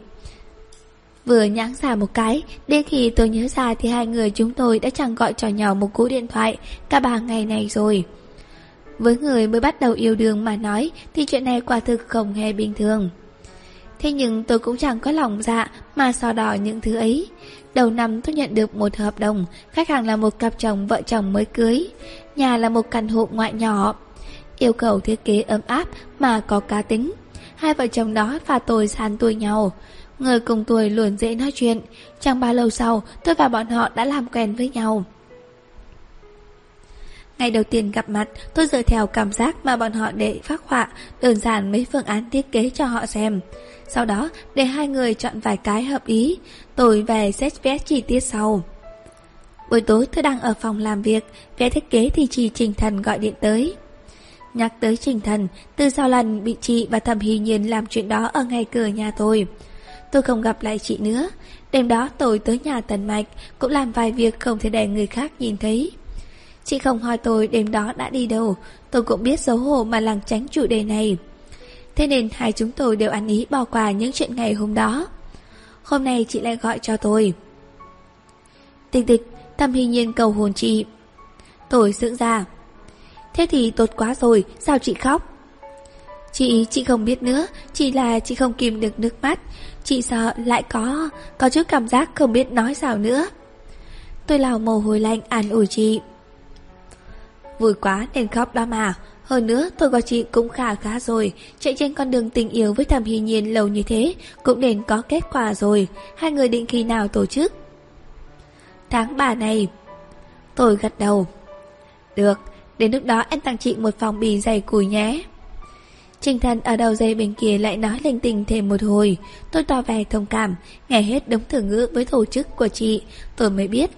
S1: Vừa nhãng xả một cái, đến khi tôi nhớ ra thì hai người chúng tôi đã chẳng gọi cho nhau một cú điện thoại cả ba ngày này rồi. Với người mới bắt đầu yêu đương mà nói thì chuyện này quả thực không hề bình thường. Thế nhưng tôi cũng chẳng có lòng dạ mà so đỏ những thứ ấy. Đầu năm tôi nhận được một hợp đồng, khách hàng là một cặp chồng vợ chồng mới cưới, nhà là một căn hộ ngoại nhỏ. Yêu cầu thiết kế ấm áp mà có cá tính. Hai vợ chồng đó và tôi sàn tuổi nhau. Người cùng tuổi luôn dễ nói chuyện. Chẳng bao lâu sau, tôi và bọn họ đã làm quen với nhau. Ngày đầu tiên gặp mặt, tôi dựa theo cảm giác mà bọn họ để phát họa, đơn giản mấy phương án thiết kế cho họ xem. Sau đó, để hai người chọn vài cái hợp ý, tôi về xét vẽ chi tiết sau. Buổi tối tôi đang ở phòng làm việc, vẽ thiết kế thì chị Trình Thần gọi điện tới. Nhắc tới Trình Thần, từ sau lần bị chị và Thẩm Hy Nhiên làm chuyện đó ở ngay cửa nhà tôi. Tôi không gặp lại chị nữa. Đêm đó tôi tới nhà Tần Mạch, cũng làm vài việc không thể để người khác nhìn thấy. Chị không hỏi tôi đêm đó đã đi đâu, tôi cũng biết xấu hổ mà lảng tránh chủ đề này. Thế nên hai chúng tôi đều ăn ý bỏ qua những chuyện ngày hôm đó. Hôm nay chị lại gọi cho tôi. Tịch tịch, thầm Hy Nhiên cầu hồn chị. Tôi dưỡng ra. Thế thì tốt quá rồi, sao chị khóc? Chị, chị không biết nữa, chỉ là chị không kìm được nước mắt. Chị sợ lại có, có chút cảm giác không biết nói sao nữa. Tôi lào mồ hôi lạnh an ủi chị. Vui quá nên khóc đó mà. Hơn nữa tôi và chị cũng khá khá rồi Chạy trên con đường tình yêu với thầm hy nhiên lâu như thế Cũng nên có kết quả rồi Hai người định khi nào tổ chức Tháng 3 này Tôi gật đầu Được, đến lúc đó em tặng chị một phòng bì dày cùi nhé Trình thần ở đầu dây bên kia lại nói linh tinh thêm một hồi. Tôi tỏ vẻ thông cảm, Nghe hết đúng thử ngữ với tổ chức của chị, Tôi mới biết.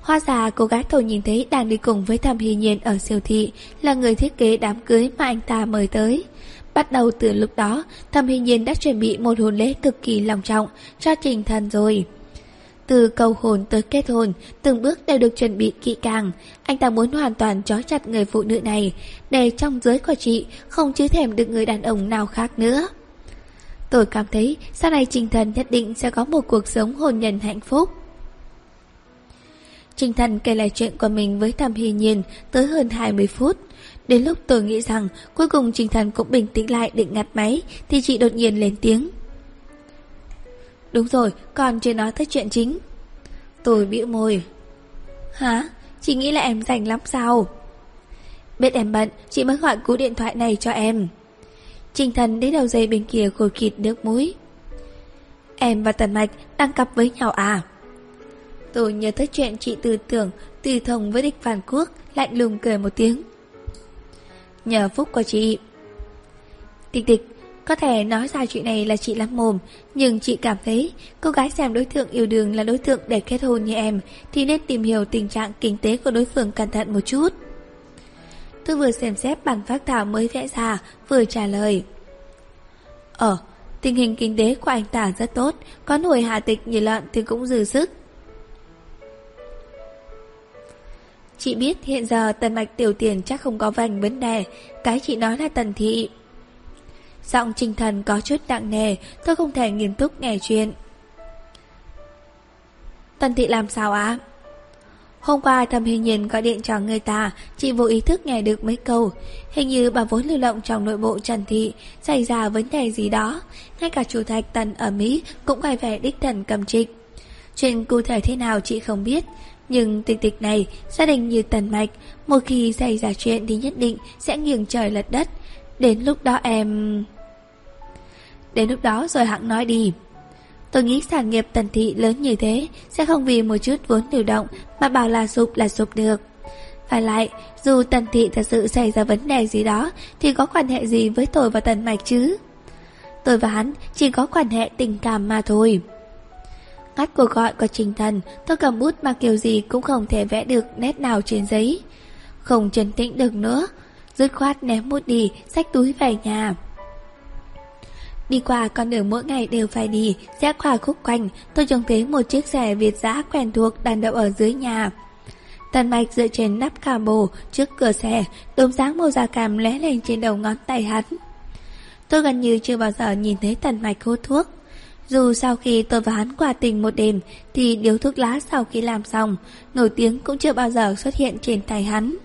S1: Hoa già cô gái tôi nhìn thấy đang đi cùng với Thẩm Hy Nhiên ở siêu thị, Là người thiết kế đám cưới mà anh ta mời tới. Bắt đầu từ lúc đó, Thẩm Hy Nhiên đã chuẩn bị một hôn lễ cực kỳ long trọng Cho trình thần rồi từ cầu hồn tới kết hôn, từng bước đều được chuẩn bị kỹ càng. Anh ta muốn hoàn toàn trói chặt người phụ nữ này, để trong giới của chị không chứ thèm được người đàn ông nào khác nữa. Tôi cảm thấy sau này Trình Thần nhất định sẽ có một cuộc sống hôn nhân hạnh phúc. Trình Thần kể lại chuyện của mình với Thẩm Hy Nhiên tới hơn 20 phút. Đến lúc tôi nghĩ rằng cuối cùng Trình Thần cũng bình tĩnh lại định ngặt máy thì chị đột nhiên lên tiếng. Đúng rồi, còn chưa nói tới chuyện chính. Tôi bĩu môi. Hả? Chị nghĩ là em rảnh lắm sao? Biết em bận, chị mới gọi cú điện thoại này cho em. Trình thần đến đầu dây bên kia khôi khịt nước mũi. Em và Tần Mạch đang cặp với nhau à? Tôi nhớ tới chuyện chị tư tưởng từ thông với địch phản quốc lạnh lùng cười một tiếng. Nhờ phúc của chị. Tịch tịch, có thể nói ra chuyện này là chị lắm mồm, nhưng chị cảm thấy cô gái xem đối tượng yêu đương là đối tượng để kết hôn như em thì nên tìm hiểu tình trạng kinh tế của đối phương cẩn thận một chút. Tôi vừa xem xét bản phát thảo mới vẽ ra, vừa trả lời. Ờ, tình hình kinh tế của anh ta rất tốt, có nuôi hạ tịch như lợn thì cũng dư sức. Chị biết hiện giờ tần mạch tiểu tiền chắc không có vành vấn đề, cái chị nói là tần thị. Giọng trình thần có chút nặng nề, Tôi không thể nghiêm túc nghe chuyện. Tần thị làm sao ạ? Hôm qua thầm hình nhiên gọi điện cho người ta, Chị vô ý thức nghe được mấy câu. Hình như bà vốn lưu động trong nội bộ Trần Thị, Xảy ra vấn đề gì đó. Ngay cả chủ thạch Tần ở Mỹ Cũng quay vẻ đích thần cầm trịch. Chuyện cụ thể thế nào chị không biết, Nhưng tịch tịch này, Gia đình như Tần Mạch, Một khi xảy ra chuyện thì nhất định Sẽ nghiêng trời lật đất. Đến lúc đó em... Đến lúc đó rồi hẳn nói đi. Tôi nghĩ sản nghiệp tần thị lớn như thế Sẽ không vì một chút vốn điều động Mà bảo là sụp là sụp được. Phải lại, Dù tần thị thật sự xảy ra vấn đề gì đó, Thì có quan hệ gì với tôi và tần mạch chứ? Tôi và hắn chỉ có quan hệ tình cảm mà thôi. Ngắt cuộc gọi của Trình Thần, Tôi cầm bút mà kiểu gì cũng không thể vẽ được nét nào trên giấy. Không trấn tĩnh được nữa, Dứt khoát ném bút đi, Xách túi về nhà. Đi qua con đường mỗi ngày đều phải đi, rẽ qua khúc quanh, tôi trông thấy một chiếc xe Việt giã quen thuộc đang đậu ở dưới nhà. Tần mạch dựa trên nắp cà bồ trước cửa xe, đốm sáng màu da cam lé lên trên đầu ngón tay hắn. Tôi gần như chưa bao giờ nhìn thấy tần mạch hút thuốc. Dù sau khi tôi và hắn qua tình một đêm Thì điếu thuốc lá sau khi làm xong Nổi tiếng cũng chưa bao giờ xuất hiện trên tay hắn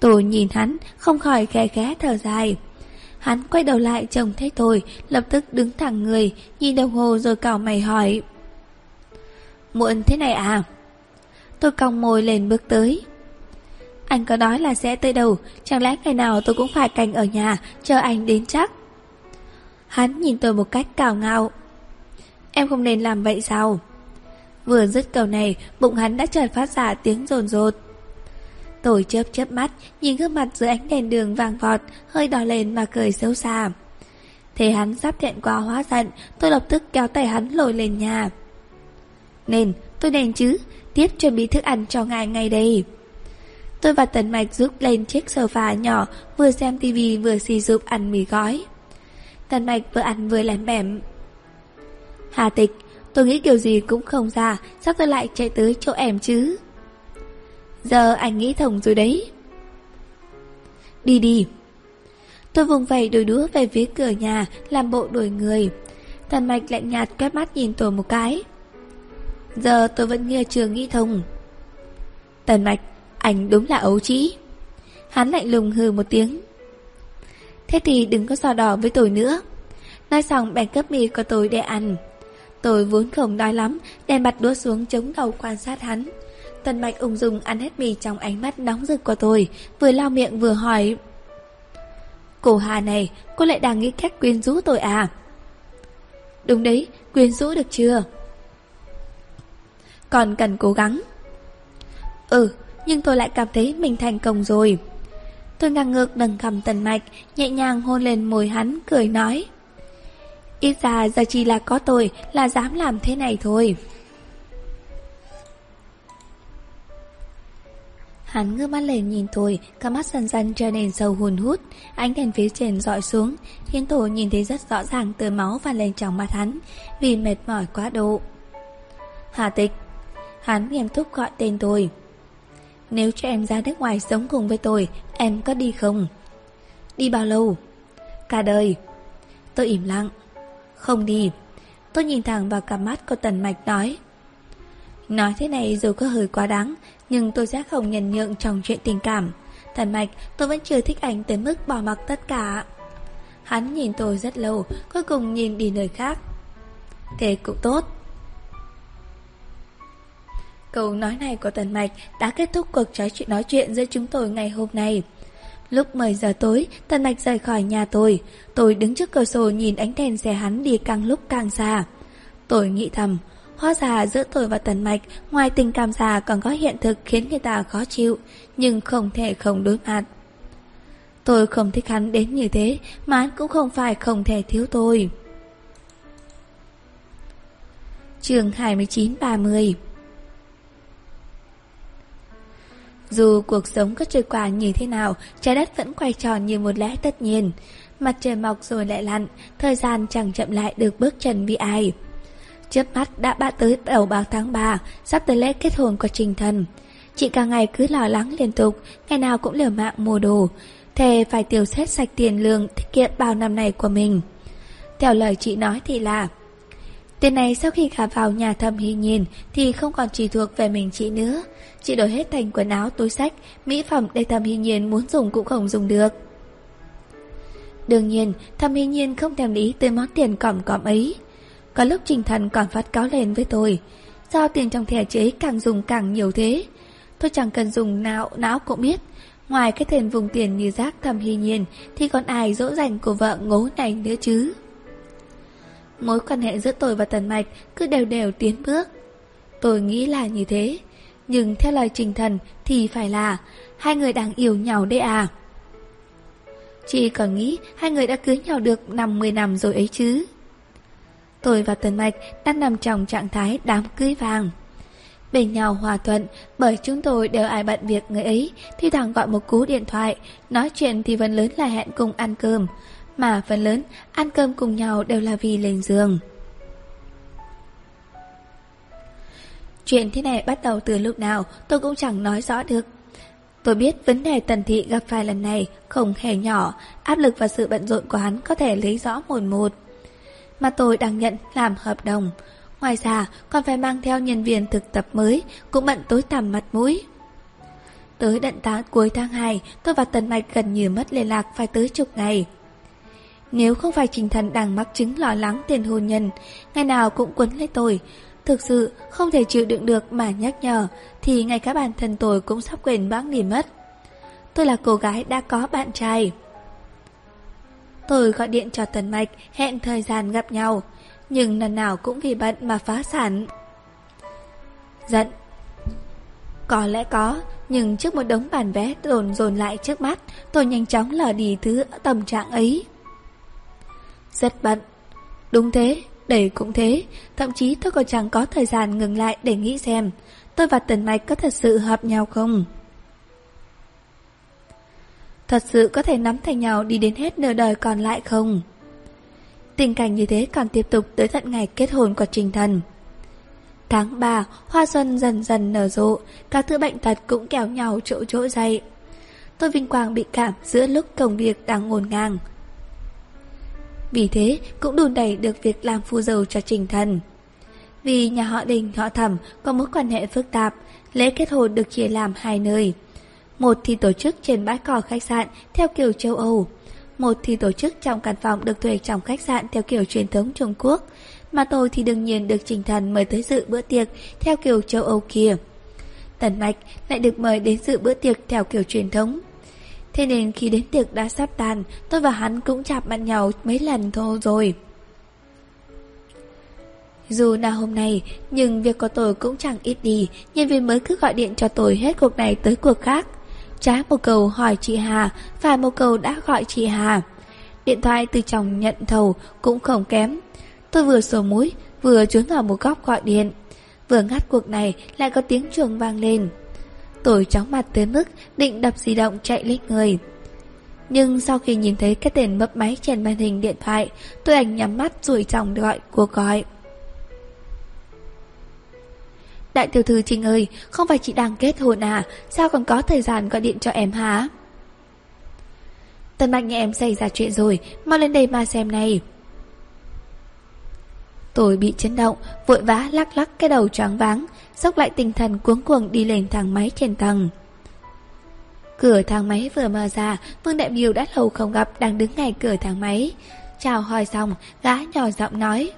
S1: Tôi nhìn hắn Không khỏi khẽ khẽ thở dài Hắn quay đầu lại trông thấy thôi, Lập tức đứng thẳng người, Nhìn đồng hồ rồi cào mày hỏi. Muộn thế này à? Tôi cong môi lên bước tới. Anh có nói là sẽ tới đâu, Chẳng lẽ ngày nào tôi cũng phải canh ở nhà, Chờ anh đến chắc? Hắn nhìn tôi một cách cào ngạo. Em không nên làm vậy sao? Vừa dứt câu này, Bụng hắn đã chợt phát ra tiếng rồn rột. Tôi chớp chớp mắt, Nhìn gương mặt dưới ánh đèn đường vàng vọt, Hơi đỏ lên mà cười xấu xa. Thế hắn sắp thẹn quá hóa giận, Tôi lập tức kéo tay hắn lồi lên nhà. Nên tôi đèn chứ, Tiếp chuẩn bị thức ăn cho ngài ngay đây. Tôi và Tần Mạch giúp lên chiếc sofa nhỏ, Vừa xem tivi vừa xì giúp ăn mì gói. Tần Mạch vừa ăn vừa lén bẻm Hà tịch, Tôi nghĩ kiểu gì cũng không ra, Sao tôi lại chạy tới chỗ em chứ? Giờ anh nghĩ thông rồi đấy. Đi đi. Tôi vùng vẩy đôi đũa về phía cửa nhà, Làm bộ đuổi người. Tần mạch lạnh nhạt quét mắt nhìn tôi một cái. Giờ tôi vẫn nghe trường nghĩ thông. Tần mạch, Anh đúng là ấu trĩ. Hắn lạnh lùng hừ một tiếng. Thế thì đừng có so đỏ với tôi nữa. Nói xong bèn cấp mì của tôi để ăn. Tôi vốn không đói lắm Đèn mặt đũa xuống chống đầu quan sát hắn. Tần mạch ung dung ăn hết mì trong ánh mắt nóng rực của tôi, Vừa lao miệng vừa hỏi. Cô Hà này, Cô lại đang nghĩ cách quyến rũ tôi à? Đúng đấy, Quyến rũ được chưa? Còn cần cố gắng. Ừ Nhưng tôi lại cảm thấy mình thành công rồi. Tôi ngang ngược đằng cầm tần mạch, Nhẹ nhàng hôn lên môi hắn, Cười nói. Ít ra giờ chỉ là có tôi Là dám làm thế này thôi. Hắn ngước mắt lên nhìn tôi, cả mắt dần dần trở nên sâu hùn hút, ánh đèn phía trên dọi xuống, khiến tôi nhìn thấy rất rõ ràng tơ máu và lên trong mặt hắn, vì mệt mỏi quá độ. Hà tịch, hắn nghiêm túc gọi tên tôi. Nếu cho em ra nước ngoài sống cùng với tôi, em có đi không? Đi bao lâu? Cả đời. Tôi im lặng. Không đi. Tôi nhìn thẳng vào cặp mắt của Tần Mạch nói. Nói thế này dù có hơi quá đáng, nhưng tôi sẽ không nhận nhượng trong chuyện tình cảm. Thần mạch, tôi vẫn chưa thích anh tới mức bỏ mặc tất cả. Hắn nhìn tôi rất lâu, cuối cùng nhìn đi nơi khác. Thế cũng tốt. Câu nói này của Tần Mạch đã kết thúc cuộc trò chuyện nói chuyện giữa chúng tôi ngày hôm nay. Lúc 10 giờ tối, Tần Mạch rời khỏi nhà tôi. Tôi đứng trước cửa sổ nhìn ánh đèn xe hắn đi càng lúc càng xa. Tôi nghĩ thầm, Hóa ra giữa tôi và Tần Mạch Ngoài tình cảm già còn có hiện thực khiến người ta khó chịu Nhưng không thể không đối mặt Tôi không thích hắn đến như thế Mà hắn cũng không phải không thể thiếu tôi Trường 29-30 Dù cuộc sống có trôi qua như thế nào, trái đất vẫn quay tròn như một lẽ tất nhiên. Mặt trời mọc rồi lại lặn, thời gian chẳng chậm lại được bước chân vì ai. Chớp mắt đã ba tới đầu bạc tháng 3, sắp tới lễ kết hôn của Trình Thần. Chị cả ngày cứ lo lắng liên tục, ngày nào cũng liều mạng mua đồ, thề phải tiêu xét sạch tiền lương tiết kiệm bao năm này của mình. Theo lời chị nói thì là Tiền này sau khi gả vào nhà thầm hy nhìn thì không còn chỉ thuộc về mình chị nữa. Chị đổi hết thành quần áo, túi sách, mỹ phẩm để thầm hy nhiên muốn dùng cũng không dùng được. Đương nhiên, thầm hy nhiên không thèm lý tới món tiền cỏm cỏm ấy. Có lúc Trình Thần còn phát cáo lên với tôi. Do tiền trong thẻ chế càng dùng càng nhiều thế. Tôi chẳng cần dùng não não cũng biết. Ngoài cái tiền vùng tiền như rác thầm hy nhiên, Thì còn ai dỗ dành của vợ ngố này nữa chứ? Mối quan hệ giữa tôi và Tần Mạch Cứ đều đều tiến bước. Tôi nghĩ là như thế. Nhưng theo lời Trình Thần Thì phải là, Hai người đang yêu nhau đấy à? Chị còn nghĩ hai người đã cưới nhau được 50 năm rồi ấy chứ. Tôi và Tần Mạch đang nằm trong trạng thái đám cưới vàng. Bên nhau hòa thuận, bởi chúng tôi đều ai bận việc người ấy thì thằng gọi một cú điện thoại, nói chuyện thì phần lớn là hẹn cùng ăn cơm, mà phần lớn ăn cơm cùng nhau đều là vì lên giường. Chuyện thế này bắt đầu từ lúc nào tôi cũng chẳng nói rõ được. Tôi biết vấn đề tần thị gặp phải lần này không hề nhỏ, áp lực và sự bận rộn của hắn có thể lấy rõ một một mà tôi đang nhận làm hợp đồng. Ngoài ra, còn phải mang theo nhân viên thực tập mới, cũng bận tối tăm mặt mũi. Tới đận tháng cuối tháng 2, tôi và Tần Mạch gần như mất liên lạc phải tới chục ngày. Nếu không phải Trình Thần đang mắc chứng lo lắng tiền hôn nhân, ngày nào cũng quấn lấy tôi, thực sự không thể chịu đựng được mà nhắc nhở, thì ngay cả bản thân tôi cũng sắp quên bác đi mất. Tôi là cô gái đã có bạn trai. Tôi gọi điện cho Tần Mạch hẹn thời gian gặp nhau, nhưng lần nào cũng vì bận mà phá sản. Giận. Có lẽ có, nhưng trước một đống bản vé đồn dồn lại trước mắt, tôi nhanh chóng lờ đi thứ tâm trạng ấy. Rất bận. Đúng thế, đây cũng thế, thậm chí tôi còn chẳng có thời gian ngừng lại để nghĩ xem tôi và Tần Mạch có thật sự hợp nhau không. Thật sự có thể nắm tay nhau đi đến hết nửa đời còn lại không? Tình cảnh như thế còn tiếp tục tới tận ngày kết hôn của Trình Thần. Tháng 3, hoa xuân dần dần nở rộ, các thứ bệnh tật cũng kéo nhau chỗ chỗ dậy. Tôi vinh quang bị cảm giữa lúc công việc đang ngổn ngang. Vì thế cũng đùn đẩy được việc làm phu dầu cho Trình Thần. Vì nhà họ Đình họ Thẩm có mối quan hệ phức tạp, lễ kết hôn được chia làm hai nơi. Một thì tổ chức trên bãi cỏ khách sạn theo kiểu châu Âu. Một thì tổ chức trong căn phòng được thuê trong khách sạn theo kiểu truyền thống Trung Quốc. Mà tôi thì đương nhiên được Trình Thần mời tới dự bữa tiệc theo kiểu châu Âu kia. Tần Mạch lại được mời đến dự bữa tiệc theo kiểu truyền thống. Thế nên khi đến tiệc đã sắp tàn, tôi và hắn cũng chạm mặt nhau mấy lần thôi rồi. Dù là hôm nay, nhưng việc của tôi cũng chẳng ít đi, nhân viên mới cứ gọi điện cho tôi hết cuộc này tới cuộc khác. Trái một câu hỏi chị Hà, phải một câu đã gọi chị Hà. Điện thoại từ chồng nhận thầu cũng không kém. Tôi vừa sổ mũi, vừa trốn vào một góc gọi điện. Vừa ngắt cuộc này lại có tiếng chuông vang lên. Tôi chóng mặt tới mức định đập di động chạy lên người. Nhưng sau khi nhìn thấy cái tên mấp máy trên màn hình điện thoại, tôi ảnh nhắm mắt rủi chồng gọi cuộc gọi. Đại tiểu thư Trinh ơi, không phải chị đang kết hôn à, sao còn có thời gian gọi điện cho em hả? Tần Bạch nhà em xảy ra chuyện rồi, mau lên đây mà xem này. Tôi bị chấn động, vội vã lắc lắc cái đầu choáng váng, sốc lại tinh thần cuống cuồng đi lên thang máy trên tầng. Cửa thang máy vừa mở ra, Vương Đại biểu đã lâu không gặp đang đứng ngay cửa thang máy. Chào hỏi xong, gã nhỏ giọng nói.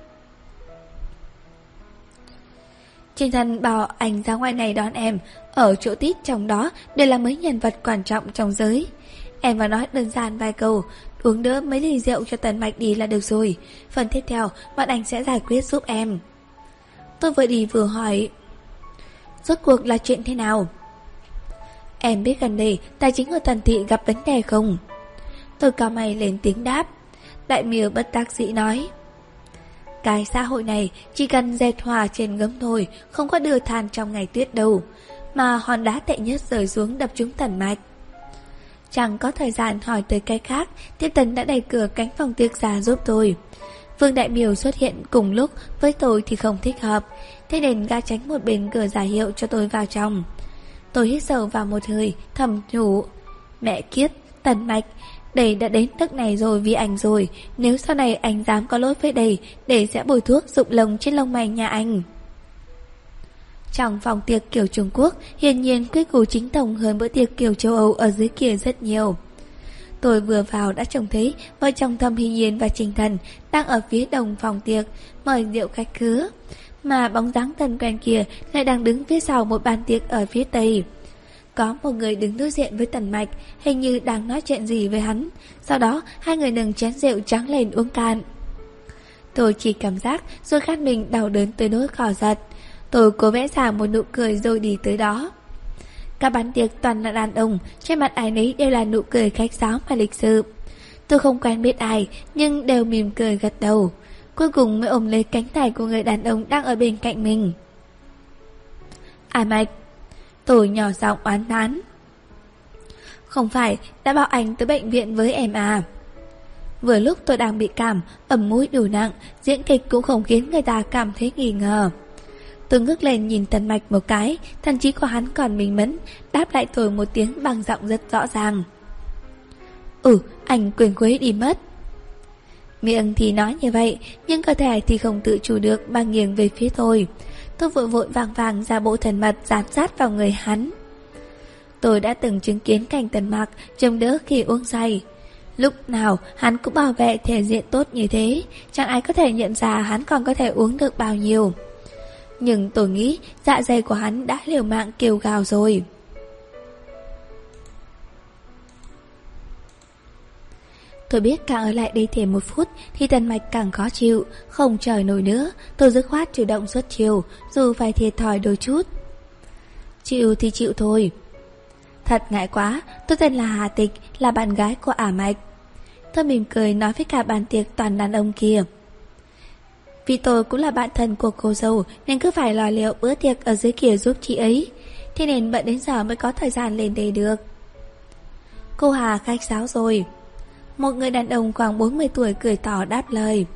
S1: Trình thần bảo ảnh ra ngoài này đón em, ở chỗ tít trong đó đều là mấy nhân vật quan trọng trong giới. Em vào nói đơn giản vài câu, uống đỡ mấy ly rượu cho Tần Mạch đi là được rồi. Phần tiếp theo, bọn anh sẽ giải quyết giúp em. Tôi vừa đi vừa hỏi, rốt cuộc là chuyện thế nào? Em biết gần đây tài chính ở Tần Thị gặp vấn đề không? Tôi cao mày lên tiếng đáp. Đại miều bất tác dĩ nói. Cái xã hội này chỉ cần dệt hòa trên gấm thôi, không có đưa than trong ngày tuyết đâu. Mà hòn đá tệ nhất rơi xuống đập trúng tần mạch. Chẳng có thời gian hỏi tới cái khác, Tiếp Tấn đã đẩy cửa cánh phòng tiệc ra giúp tôi. Vương Đại biểu xuất hiện cùng lúc với tôi thì không thích hợp, thế nên ga tránh một bên cửa giả hiệu cho tôi vào trong. Tôi hít sâu vào một hơi, thầm nhủ. Mẹ kiếp, tần mạch, đây đã đến nước này rồi vì anh rồi Nếu sau này anh dám có lỗi với đầy Để sẽ bồi thuốc dụng lồng trên lông mày nhà anh Trong phòng tiệc kiểu Trung Quốc Hiển nhiên quy củ chính tổng hơn bữa tiệc kiểu châu Âu ở dưới kia rất nhiều Tôi vừa vào đã trông thấy vợ chồng Thâm Hy Nhiên và Trình Thần đang ở phía đồng phòng tiệc, mời rượu khách khứa. Mà bóng dáng thân quen kia lại đang đứng phía sau một bàn tiệc ở phía tây. Có một người đứng đối diện với Tần Mạch, hình như đang nói chuyện gì với hắn. Sau đó, hai người nâng chén rượu trắng lên uống cạn. Tôi chỉ cảm giác rồi khát mình đau đớn tới nỗi khỏ giật. Tôi cố vẽ ra một nụ cười rồi đi tới đó. Các bán tiệc toàn là đàn ông, trên mặt ai nấy đều là nụ cười khách sáo và lịch sự. Tôi không quen biết ai, nhưng đều mỉm cười gật đầu. Cuối cùng mới ôm lấy cánh tay của người đàn ông đang ở bên cạnh mình. Ai Mạch, Tôi nhỏ giọng oán thán Không phải đã bảo anh tới bệnh viện với em à. Vừa lúc tôi đang bị cảm Ẩm mũi đủ nặng Diễn kịch cũng không khiến người ta cảm thấy nghi ngờ. Tôi ngước lên nhìn Tần Mạch một cái thậm chí của hắn còn mình mẫn Đáp lại tôi một tiếng bằng giọng rất rõ ràng. Ừ, anh quyền quế đi mất. Miệng thì nói như vậy, nhưng cơ thể thì không tự chủ được mà nghiêng về phía tôi. Tôi vội vội vàng vàng ra bộ thần mật dán sát vào người hắn. Tôi đã từng chứng kiến cảnh tần mặc trông đỡ khi uống say. Lúc nào hắn cũng bảo vệ thể diện tốt như thế, chẳng ai có thể nhận ra hắn còn có thể uống được bao nhiêu. Nhưng tôi nghĩ dạ dày của hắn đã liều mạng kêu gào rồi. Tôi biết càng ở lại đây thêm một phút thì tần mạch càng khó chịu, không trời nổi nữa. Tôi dứt khoát chủ động xuất chiều, dù phải thiệt thòi đôi chút. Chịu thì chịu thôi. Thật ngại quá, tôi tên là Hà Tịch, là bạn gái của ả mạch. Tôi mỉm cười nói với cả bàn tiệc toàn đàn ông kia. Vì tôi cũng là bạn thân của cô dâu nên cứ phải lo liệu bữa tiệc ở dưới kia giúp chị ấy. Thế nên bận đến giờ mới có thời gian lên đây được. Cô Hà khách sáo rồi. Một người đàn ông khoảng 40 tuổi cười tỏ đáp lời.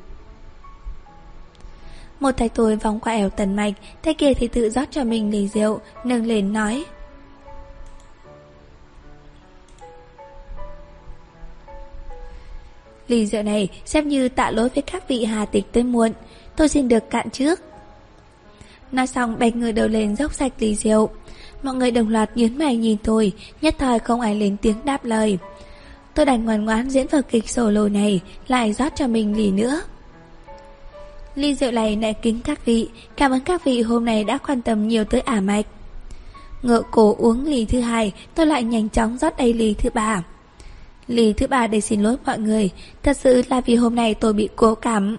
S1: Một thầy tuổi vòng qua ẻo tần mạch, tay kia thì tự rót cho mình ly rượu, nâng lên nói. Ly rượu này xem như tạ lỗi với các vị hà tịch tới muộn, tôi xin được cạn trước. Nói xong bạch người đầu lên dốc sạch ly rượu. Mọi người đồng loạt nhớn mày nhìn tôi, nhất thời không ai lên tiếng đáp lời. Tôi đành ngoan ngoãn diễn vở kịch sổ lồ này, lại rót cho mình lì nữa. Ly rượu này lại kính các vị, cảm ơn các vị hôm nay đã quan tâm nhiều tới ả mạch. Ngựa cổ uống lì thứ hai, tôi lại nhanh chóng rót đầy lì thứ ba. lì thứ ba để xin lỗi mọi người, thật sự là vì hôm nay tôi bị cố cảm.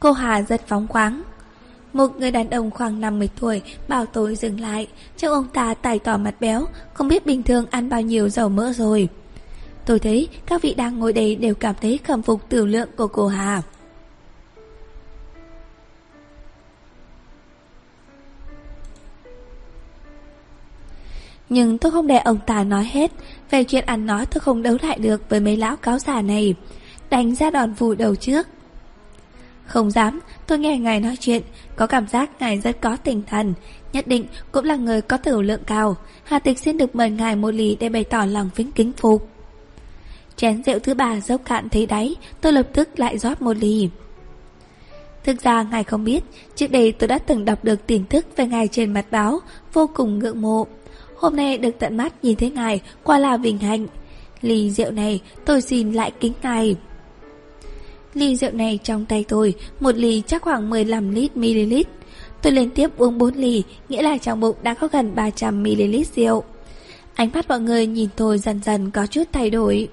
S1: Cô Hà rất phóng khoáng. Một người đàn ông khoảng 50 tuổi bảo tôi dừng lại, trông ông ta tài tỏ mặt béo, không biết bình thường ăn bao nhiêu dầu mỡ rồi. Tôi thấy các vị đang ngồi đây đều cảm thấy khâm phục tiểu lượng của cô Hà. Nhưng tôi không để ông ta nói hết. Về chuyện ăn nói tôi không đấu lại được Với mấy lão cáo già này. Đánh ra đòn vụ đầu trước. Không dám, Tôi nghe ngài nói chuyện, Có cảm giác ngài rất có tinh thần. Nhất định cũng là người có tiểu lượng cao. Hà tịch xin được mời ngài một lì Để bày tỏ lòng vĩnh kính phục. Chén rượu thứ ba dốc cạn thấy đáy, Tôi lập tức lại rót một ly. Thực ra ngài không biết, Trước đây tôi đã từng đọc được tin tức Về ngài trên mặt báo, Vô cùng ngưỡng mộ. Hôm nay được tận mắt nhìn thấy ngài Quả là vinh hạnh. Ly rượu này tôi xin lại kính ngài. Ly rượu này trong tay tôi, Một ly chắc khoảng 15 lít ml Tôi liên tiếp uống 4 ly, Nghĩa là trong bụng đã có gần 300 ml rượu. Ánh mắt mọi người nhìn tôi dần dần có chút thay đổi.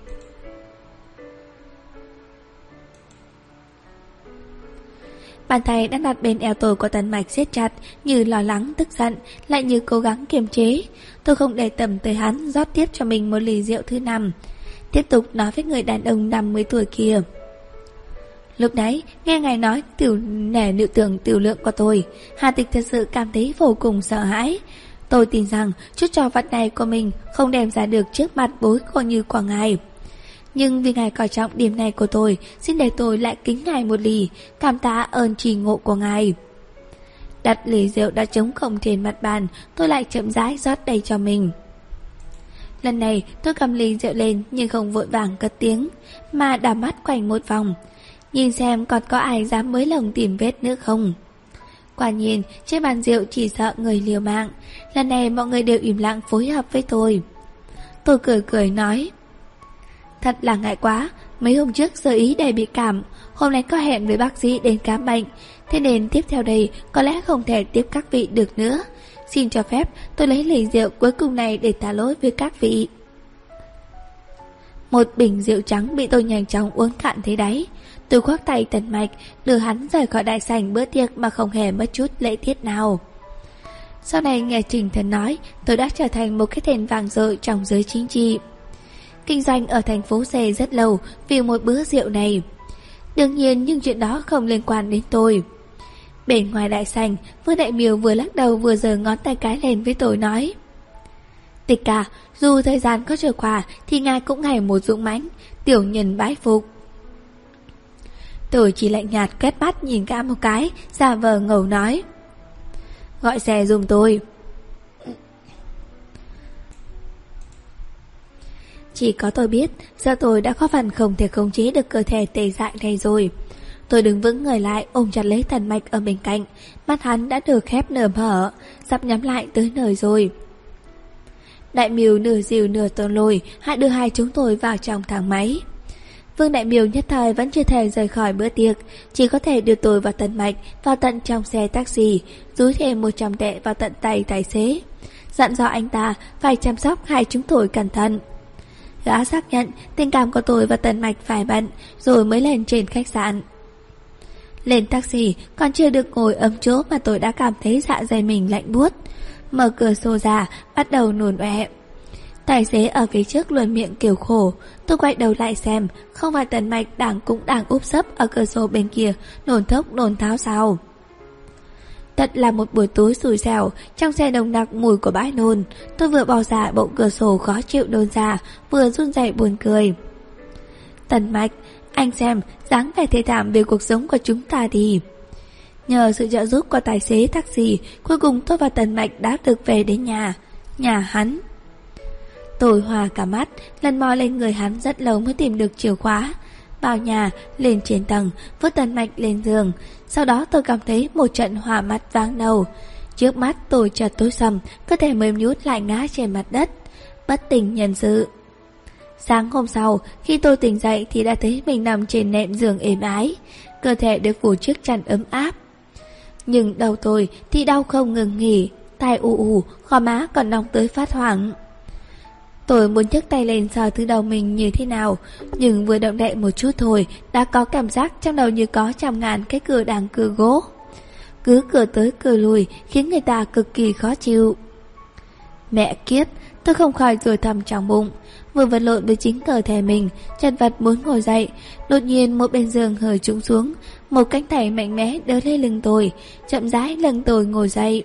S1: Bàn tay đang đặt bên eo tôi của tần mạch siết chặt, như lo lắng, tức giận, lại như cố gắng kiềm chế. Tôi không để tầm tới hắn, rót tiếp cho mình một ly rượu thứ năm. Tiếp tục nói với người đàn ông 50 tuổi kia. Lúc đấy, nghe ngài nói tiểu nẻ nữ tưởng tiểu lượng của tôi, Hà Tịch thật sự cảm thấy vô cùng sợ hãi. Tôi tin rằng chút trò vặt này của mình không đem ra được trước mặt bối cô như của ngài. Nhưng vì ngài coi trọng điểm này của tôi, xin để tôi lại kính ngài một lì, cảm tạ ơn trì ngộ của ngài. Đặt lì rượu đã trống không trên mặt bàn, tôi lại chậm rãi rót đầy cho mình. Lần này tôi cầm ly rượu lên nhưng không vội vàng cất tiếng, mà đảo mắt quanh một vòng. Nhìn xem còn có ai dám mới lòng tìm vết nữa không. Quả nhiên, trên bàn rượu chỉ sợ người liều mạng. Lần này mọi người đều im lặng phối hợp với tôi. Tôi cười cười nói. Thật là ngại quá, mấy hôm trước sơ ý đầy bị cảm, hôm nay có hẹn với bác sĩ đến khám bệnh, thế nên tiếp theo đây có lẽ không thể tiếp các vị được nữa. Xin cho phép tôi lấy ly rượu cuối cùng này để tả lỗi với các vị. Một bình rượu trắng bị tôi nhanh chóng uống cạn thế đáy. Tôi khoác tay tần mạch, đưa hắn rời khỏi đại sảnh bữa tiệc mà không hề mất chút lễ tiết nào. Sau này nghe Trình Thần nói, tôi đã trở thành một cái tên vàng dội trong giới chính trị kinh doanh ở thành phố C rất lâu vì một bữa rượu này. Đương nhiên nhưng chuyện đó không liên quan đến tôi. Bên ngoài đại sảnh, Vương Đại Miều vừa lắc đầu vừa giơ ngón tay cái lên với tôi nói. Tịch cả, dù thời gian có trôi qua thì ngài cũng ngày một dũng mãnh, tiểu nhân bái phục. Tôi chỉ lạnh nhạt quét mắt nhìn cả một cái, giả vờ ngầu nói. Gọi xe dùm tôi. Chỉ có tôi biết, giờ tôi đã có phần không thể khống chế được cơ thể tê dại này rồi. Tôi đứng vững người lại ôm chặt lấy thần mạch ở bên cạnh, mắt hắn đã được khép nở mở, sắp nhắm lại tới nơi rồi. Đại miều nửa dìu nửa tôn lùi, hãy đưa hai chúng tôi vào trong thang máy. Vương Đại Miều nhất thời vẫn chưa thể rời khỏi bữa tiệc, chỉ có thể đưa tôi và tận Mạch vào tận trong xe taxi, rúi thêm 100 tệ vào tận tay tài xế. Dặn dò anh ta phải chăm sóc hai chúng tôi cẩn thận. Gã xác nhận tình cảm của tôi và Tần Mạch phải bận, rồi mới lên trên khách sạn. Lên taxi, còn chưa được ngồi ấm chỗ mà tôi đã cảm thấy dạ dày mình lạnh buốt. Mở cửa sổ ra, bắt đầu nôn ọe. Tài xế ở phía trước luôn miệng kiểu khổ Tôi quay đầu lại xem Không phải tần mạch đang cũng đang úp sấp Ở cửa sổ bên kia Nồn thốc nồn tháo sao Thật là một buổi tối xùi xẻo Trong xe đồng đặc mùi của bãi nôn Tôi vừa bỏ ra bộ cửa sổ khó chịu đồn ra Vừa run rẩy buồn cười Tần mạch Anh xem dáng vẻ thê thảm về cuộc sống của chúng ta thì Nhờ sự trợ giúp của tài xế taxi Cuối cùng tôi và Tần Mạch đã được về đến nhà Nhà hắn Tôi hòa cả mắt, lần mò lên người hắn rất lâu mới tìm được chìa khóa. Vào nhà, lên trên tầng, vứt tần mạch lên giường. Sau đó tôi cảm thấy một trận hỏa mắt vàng đầu. Trước mắt tôi chợt tối sầm, cơ thể mềm nhút lại ngã trên mặt đất. Bất tỉnh nhân sự. Sáng hôm sau, khi tôi tỉnh dậy thì đã thấy mình nằm trên nệm giường êm ái. Cơ thể được phủ chiếc chăn ấm áp. Nhưng đầu tôi thì đau không ngừng nghỉ. Tai ù ù, khó má còn nóng tới phát hoảng. Tôi muốn nhấc tay lên sờ thứ đầu mình như thế nào, Nhưng vừa động đậy một chút thôi, Đã có cảm giác trong đầu như có trăm ngàn cái cửa đang cửa gỗ. Cứ cửa tới cửa lùi Khiến người ta cực kỳ khó chịu. Mẹ kiếp, Tôi không khỏi rồi thầm trong bụng. Vừa vật lộn với chính cơ thể mình, Chật vật muốn ngồi dậy. Đột nhiên một bên giường hơi trúng xuống, Một cánh tay mạnh mẽ đỡ lên lưng tôi, Chậm rãi lưng tôi ngồi dậy.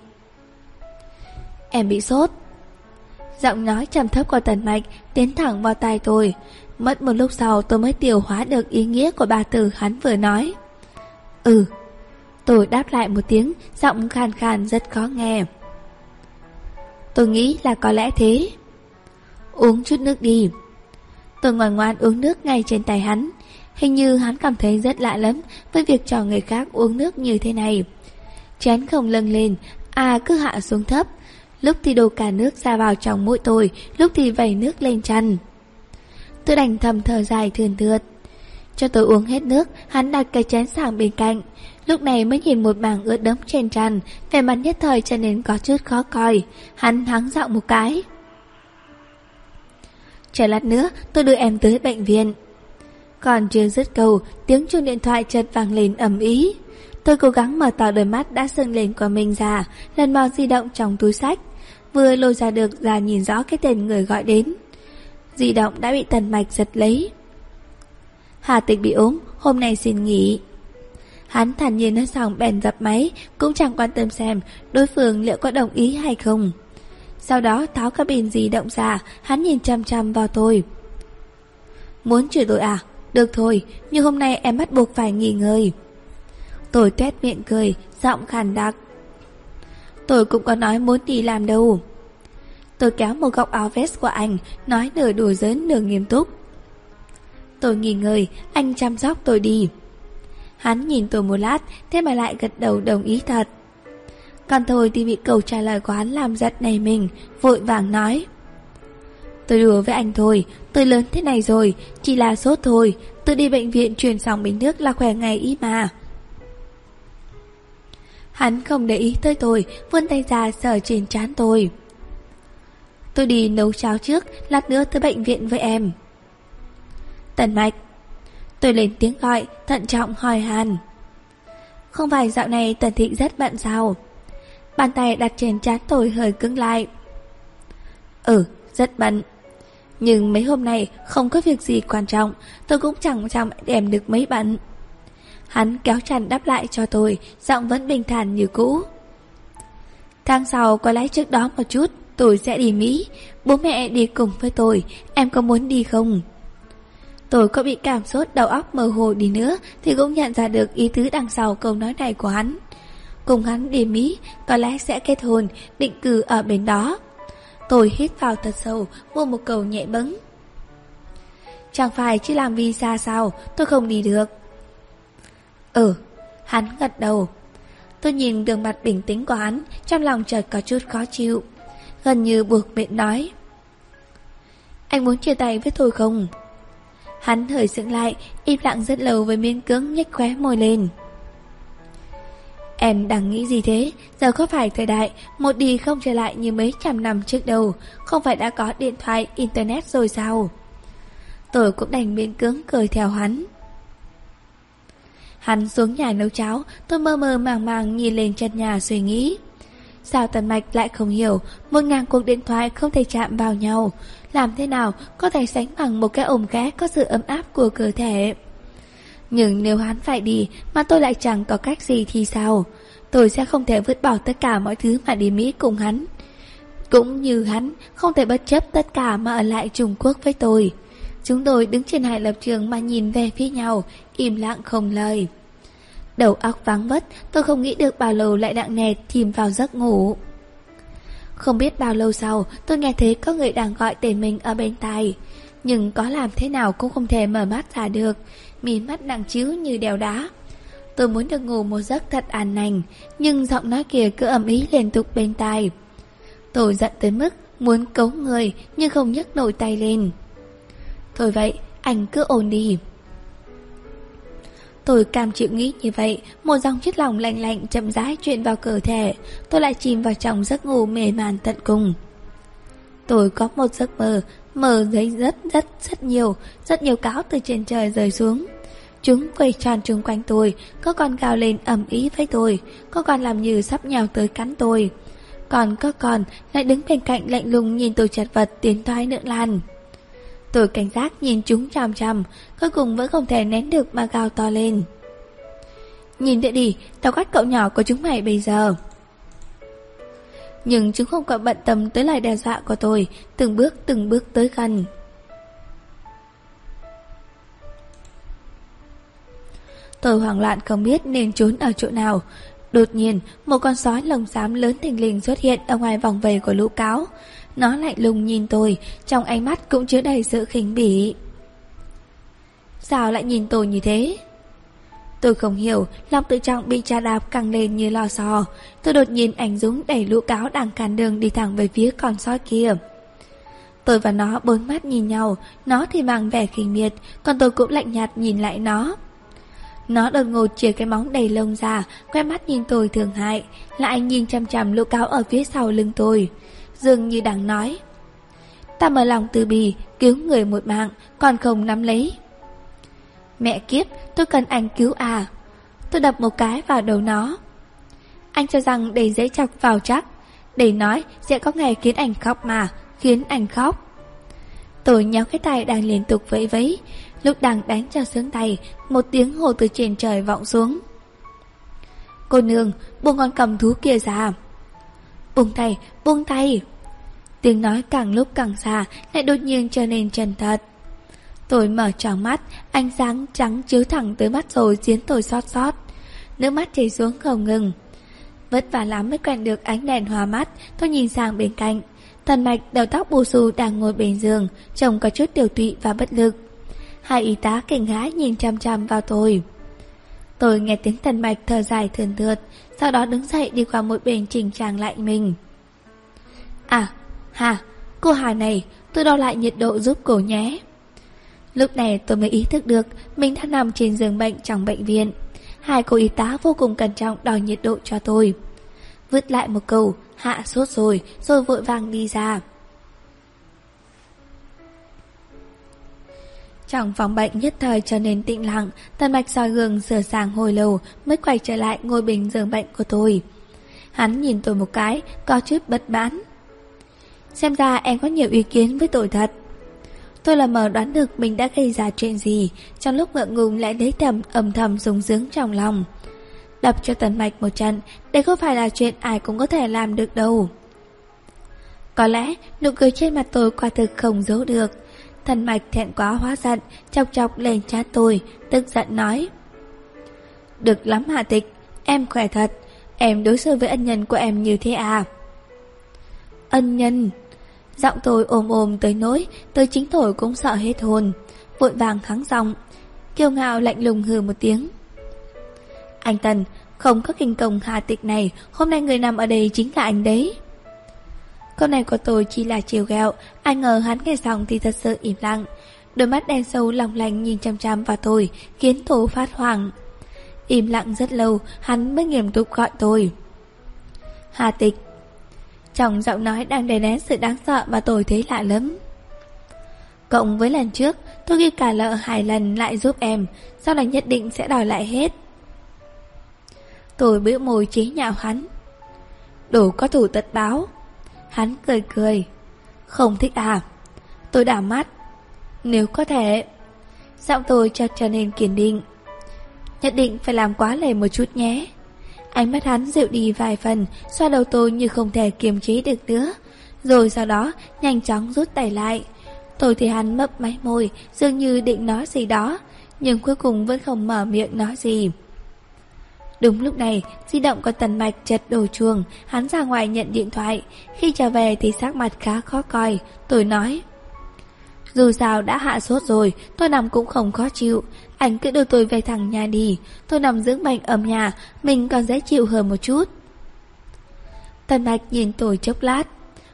S1: Em bị sốt. Giọng nói trầm thấp của Tần Mạch tiến thẳng vào tai tôi. Mất một lúc sau tôi mới tiêu hóa được ý nghĩa của ba từ hắn vừa nói. Ừ. Tôi đáp lại một tiếng, giọng khàn khàn rất khó nghe. Tôi nghĩ là có lẽ thế. Uống chút nước đi. Tôi ngoan ngoan uống nước ngay trên tay hắn. Hình như hắn cảm thấy rất lạ lắm với việc cho người khác uống nước như thế này. Chén không lâng lên, à cứ hạ xuống thấp, lúc thì đổ cả nước ra vào trong mũi tôi, lúc thì vẩy nước lên chăn. Tôi đành thầm thở dài thườn thượt. Cho tôi uống hết nước, hắn đặt cái chén sang bên cạnh. Lúc này mới nhìn một mảng ướt đẫm trên tràn, vẻ mặt nhất thời cho nên có chút khó coi. Hắn hắng giọng một cái. Chờ lát nữa, tôi đưa em tới bệnh viện. Còn chưa dứt câu, tiếng chuông điện thoại chợt vang lên ầm ý. Tôi cố gắng mở to đôi mắt đã sưng lên của mình ra, lần mò di động trong túi sách vừa lôi ra được ra nhìn rõ cái tên người gọi đến. Di động đã bị tần mạch giật lấy. Hà tịch bị ốm, hôm nay xin nghỉ. Hắn thản nhiên nói xong bèn dập máy, cũng chẳng quan tâm xem đối phương liệu có đồng ý hay không. Sau đó tháo cái bình di động ra, hắn nhìn chăm chăm vào tôi. Muốn chửi tôi à? Được thôi, nhưng hôm nay em bắt buộc phải nghỉ ngơi. Tôi tuét miệng cười, giọng khàn đặc. Tôi cũng có nói muốn đi làm đâu. Tôi kéo một góc áo vest của anh Nói nửa đùa giỡn nửa nghiêm túc. Tôi nghỉ ngơi Anh chăm sóc tôi đi. Hắn nhìn tôi một lát Thế mà lại gật đầu đồng ý thật. Còn thôi thì bị câu trả lời của hắn làm giật này mình Vội vàng nói. Tôi đùa với anh thôi Tôi lớn thế này rồi Chỉ là sốt thôi Tôi đi bệnh viện truyền xong bình nước là khỏe ngày ý mà. Hắn không để ý tới tôi, vươn tay ra sờ trên trán tôi. Tôi đi nấu cháo trước, lát nữa tới bệnh viện với em. Tần mạch. Tôi lên tiếng gọi, thận trọng hỏi Hàn. Không phải dạo này Tần thịnh rất bận sao? Bàn tay đặt trên trán tôi hơi cứng lại. Ừ, rất bận. Nhưng mấy hôm nay không có việc gì quan trọng, tôi cũng chẳng chẳng đem được mấy bận. Hắn kéo chăn đáp lại cho tôi, giọng vẫn bình thản như cũ. Tháng sau có lẽ trước đó một chút, tôi sẽ đi Mỹ. Bố mẹ đi cùng với tôi, em có muốn đi không? Tôi có bị cảm sốt đầu óc mơ hồ đi nữa thì cũng nhận ra được ý tứ đằng sau câu nói này của hắn. Cùng hắn đi Mỹ, có lẽ sẽ kết hôn, định cư ở bên đó. Tôi hít vào thật sâu, mua một cầu nhẹ bấng. Chẳng phải chứ làm visa sao Tôi không đi được Ừ Hắn gật đầu Tôi nhìn đường mặt bình tĩnh của hắn Trong lòng chợt có chút khó chịu Gần như buộc miệng nói Anh muốn chia tay với tôi không Hắn hơi dựng lại Im lặng rất lâu với miên cưỡng nhếch khóe môi lên Em đang nghĩ gì thế? Giờ có phải thời đại một đi không trở lại như mấy trăm năm trước đâu, không phải đã có điện thoại, internet rồi sao? Tôi cũng đành miễn cưỡng cười theo hắn. Hắn xuống nhà nấu cháo, tôi mơ mơ màng màng nhìn lên chân nhà suy nghĩ. Sao Tần Mạch lại không hiểu, một ngàn cuộc điện thoại không thể chạm vào nhau, làm thế nào có thể sánh bằng một cái ôm ghé có sự ấm áp của cơ thể. Nhưng nếu hắn phải đi mà tôi lại chẳng có cách gì thì sao? Tôi sẽ không thể vứt bỏ tất cả mọi thứ mà đi Mỹ cùng hắn. Cũng như hắn, không thể bất chấp tất cả mà ở lại Trung Quốc với tôi. Chúng tôi đứng trên hai lập trường mà nhìn về phía nhau, im lặng không lời. Đầu óc vắng vất, tôi không nghĩ được bao lâu lại nặng nề chìm vào giấc ngủ. Không biết bao lâu sau, tôi nghe thấy có người đang gọi tên mình ở bên tai. Nhưng có làm thế nào cũng không thể mở mắt ra được, mí mắt nặng chiếu như đèo đá. Tôi muốn được ngủ một giấc thật an lành, nhưng giọng nói kia cứ ầm ý liên tục bên tai. Tôi giận tới mức muốn cấu người nhưng không nhấc nổi tay lên. Thôi vậy, anh cứ ổn đi. Tôi cam chịu nghĩ như vậy, một dòng chất lỏng lạnh lạnh chậm rãi truyền vào cơ thể, tôi lại chìm vào trong giấc ngủ mê man tận cùng. Tôi có một giấc mơ, mơ thấy rất rất rất nhiều, rất nhiều cáo từ trên trời rơi xuống. Chúng quay tròn chung quanh tôi, có con gào lên ầm ý với tôi, có con làm như sắp nhào tới cắn tôi. Còn có con lại đứng bên cạnh lạnh lùng nhìn tôi chật vật tiến thoái nượng lan. Tôi cảnh giác nhìn chúng chằm chằm, cuối cùng vẫn không thể nén được mà gào to lên. Nhìn địa đi, tao gắt cậu nhỏ của chúng mày bây giờ. Nhưng chúng không còn bận tâm tới lời đe dọa của tôi, từng bước từng bước tới gần. Tôi hoảng loạn không biết nên trốn ở chỗ nào. Đột nhiên, một con sói lồng xám lớn thình lình xuất hiện ở ngoài vòng vây của lũ cáo. Nó lạnh lùng nhìn tôi, trong ánh mắt cũng chứa đầy sự khinh bỉ. Sao lại nhìn tôi như thế? Tôi không hiểu, lòng tự trọng bị cha đạp căng lên như lò xo. Tôi đột nhiên ảnh dũng đẩy lũ cáo đang cản đường đi thẳng về phía con sói kia. Tôi và nó bốn mắt nhìn nhau, nó thì mang vẻ khinh miệt, còn tôi cũng lạnh nhạt nhìn lại nó. Nó đột ngột chia cái móng đầy lông ra, quay mắt nhìn tôi thường hại, lại nhìn chăm chăm lũ cáo ở phía sau lưng tôi. Dường như đang nói. Ta mở lòng từ bì, cứu người một mạng, còn không nắm lấy. Mẹ kiếp, tôi cần anh cứu à. Tôi đập một cái vào đầu nó. Anh cho rằng để dễ chọc vào chắc. Để nói sẽ có ngày khiến anh khóc mà, khiến anh khóc. Tôi nhéo cái tay đang liên tục vẫy vẫy, lúc đang đánh cho sướng tay, một tiếng hồ từ trên trời vọng xuống. Cô nương, buông con cầm thú kia ra. Buông tay, buông tay. Tiếng nói càng lúc càng xa, lại đột nhiên trở nên chân thật. Tôi mở tròn mắt, ánh sáng trắng chiếu thẳng tới mắt rồi khiến tôi xót xót. Nước mắt chảy xuống không ngừng. Vất vả lắm mới quen được ánh đèn hòa mắt, tôi nhìn sang bên cạnh. Thần mạch đầu tóc bù xù đang ngồi bên giường, trông có chút tiểu tụy và bất lực. Hai y tá kinh hãi nhìn chăm chăm vào tôi. Tôi nghe tiếng thần mạch thở dài thườn thượt, sau đó đứng dậy đi qua một bên chỉnh trang lại mình. À, hà, cô Hà này, tôi đo lại nhiệt độ giúp cô nhé. Lúc này tôi mới ý thức được mình đã nằm trên giường bệnh trong bệnh viện. Hai cô y tá vô cùng cẩn trọng đo nhiệt độ cho tôi. Vứt lại một câu, hạ sốt rồi, rồi vội vàng đi ra. Trong phòng bệnh nhất thời trở nên tĩnh lặng, tần mạch soi gương sửa sàng hồi lâu mới quay trở lại ngôi bình giường bệnh của tôi. Hắn nhìn tôi một cái, có chút bất mãn. Xem ra em có nhiều ý kiến với tôi thật. Tôi là mờ đoán được mình đã gây ra chuyện gì, trong lúc ngượng ngùng lại lấy tầm âm thầm dùng dướng trong lòng. Đập cho tần mạch một trận, đây không phải là chuyện ai cũng có thể làm được đâu. Có lẽ nụ cười trên mặt tôi quả thực không giấu được. Thần mạch thẹn quá hóa giận, chọc chọc lên cha tôi, tức giận nói. Được lắm hạ tịch, em khỏe thật, em đối xử với ân nhân của em như thế à? Ân nhân... Giọng tôi ôm ôm tới nỗi Tôi chính tôi cũng sợ hết hồn. Vội vàng kháng giọng, Kiêu ngạo lạnh lùng hừ một tiếng. Anh Tần, Không có kinh công hà tịch này, Hôm nay người nằm ở đây chính là anh đấy. Câu này của tôi chỉ là chiều gẹo Ai ngờ hắn nghe xong thì thật sự im lặng. Đôi mắt đen sâu lòng lành nhìn chăm chăm vào tôi, Khiến tôi phát hoảng. Im lặng rất lâu, Hắn mới nghiêm túc gọi tôi. Hà tịch trong giọng nói đang đè nén sự đáng sợ Mà tôi thấy lạ lắm. Cộng với lần trước, Tôi ghi cả lợ hai lần lại giúp em, Sau này nhất định sẽ đòi lại hết. Tôi bĩu môi chế nhạo hắn. Đủ có thủ tật báo. Hắn cười cười. Không thích à? Tôi đảo mắt. Nếu có thể, Giọng tôi chợt trở nên kiên định. Nhất định phải làm quá lề một chút nhé. Ánh mắt hắn dịu đi vài phần Xoa đầu tôi như không thể kiềm chế được nữa Rồi sau đó nhanh chóng rút tay lại Tôi thì hắn mấp máy môi Dường như định nói gì đó Nhưng cuối cùng vẫn không mở miệng nói gì Đúng lúc này, di động của tần mạch chật đổ chuồng, hắn ra ngoài nhận điện thoại. Khi trở về thì sắc mặt khá khó coi, tôi nói. Dù sao đã hạ sốt rồi, tôi nằm cũng không khó chịu. Anh cứ đưa tôi về thẳng nhà đi, tôi nằm dưỡng bệnh ở nhà, mình còn dễ chịu hơn một chút. Tần mạch nhìn tôi chốc lát,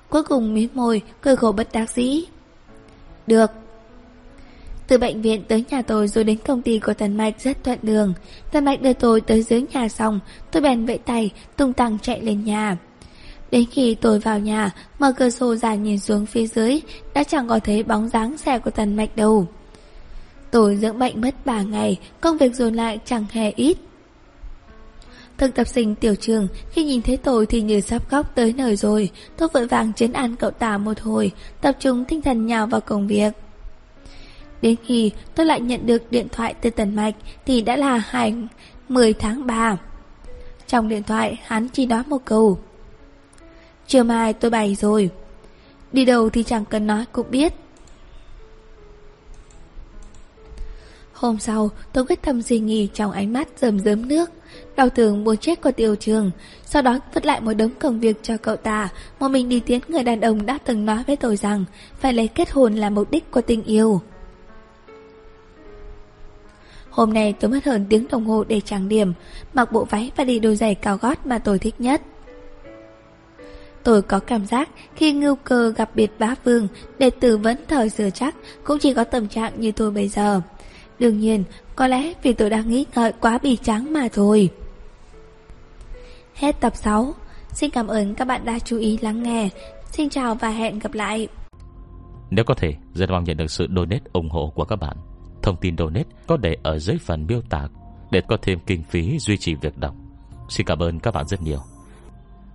S1: cuối cùng mím môi, cười khổ bất đắc dĩ. Được, từ bệnh viện tới nhà tôi rồi đến công ty của Tần Mạch rất thuận đường. Tần Mạch đưa tôi tới dưới nhà xong, tôi bèn vẫy tay, tung tăng chạy lên nhà. Đến khi tôi vào nhà, mở cửa sổ ra nhìn xuống phía dưới, đã chẳng có thấy bóng dáng xe của Tần Mạch đâu. Tôi dưỡng bệnh mất 3 ngày, công việc dồn lại chẳng hề ít. Thực tập sinh tiểu trường, khi nhìn thấy tôi thì như sắp khóc tới nơi rồi. Tôi vội vàng chấn an cậu ta một hồi, tập trung tinh thần nhào vào công việc. Đến khi tôi lại nhận được điện thoại từ Tần Mạch thì đã là hành 10 tháng 3. Trong điện thoại hắn chỉ nói một câu. Chiều mai tôi bày rồi. Đi đâu thì chẳng cần nói cũng biết. Hôm sau, tôi quyết tâm suy nghĩ trong ánh mắt rầm rớm nước. Đau thường muốn chết của tiểu trường Sau đó vứt lại một đống công việc cho cậu ta Một mình đi tiến người đàn ông đã từng nói với tôi rằng Phải lấy kết hôn là mục đích của tình yêu Hôm nay tôi mất hơn tiếng đồng hồ để trang điểm, mặc bộ váy và đi đôi giày cao gót mà tôi thích nhất. Tôi có cảm giác khi ngưu cơ gặp biệt bá vương để tư vấn thời sửa chắc cũng chỉ có tâm trạng như tôi bây giờ. Đương nhiên, có lẽ vì tôi đang nghĩ ngợi quá bì trắng mà thôi. Hết tập 6. Xin cảm ơn các bạn đã chú ý lắng nghe. Xin chào và hẹn gặp lại.
S2: Nếu có thể, rất mong nhận được sự donate ủng hộ của các bạn. Thông tin donate có để ở dưới phần miêu tả để có thêm kinh phí duy trì việc đọc. Xin cảm ơn các bạn rất nhiều.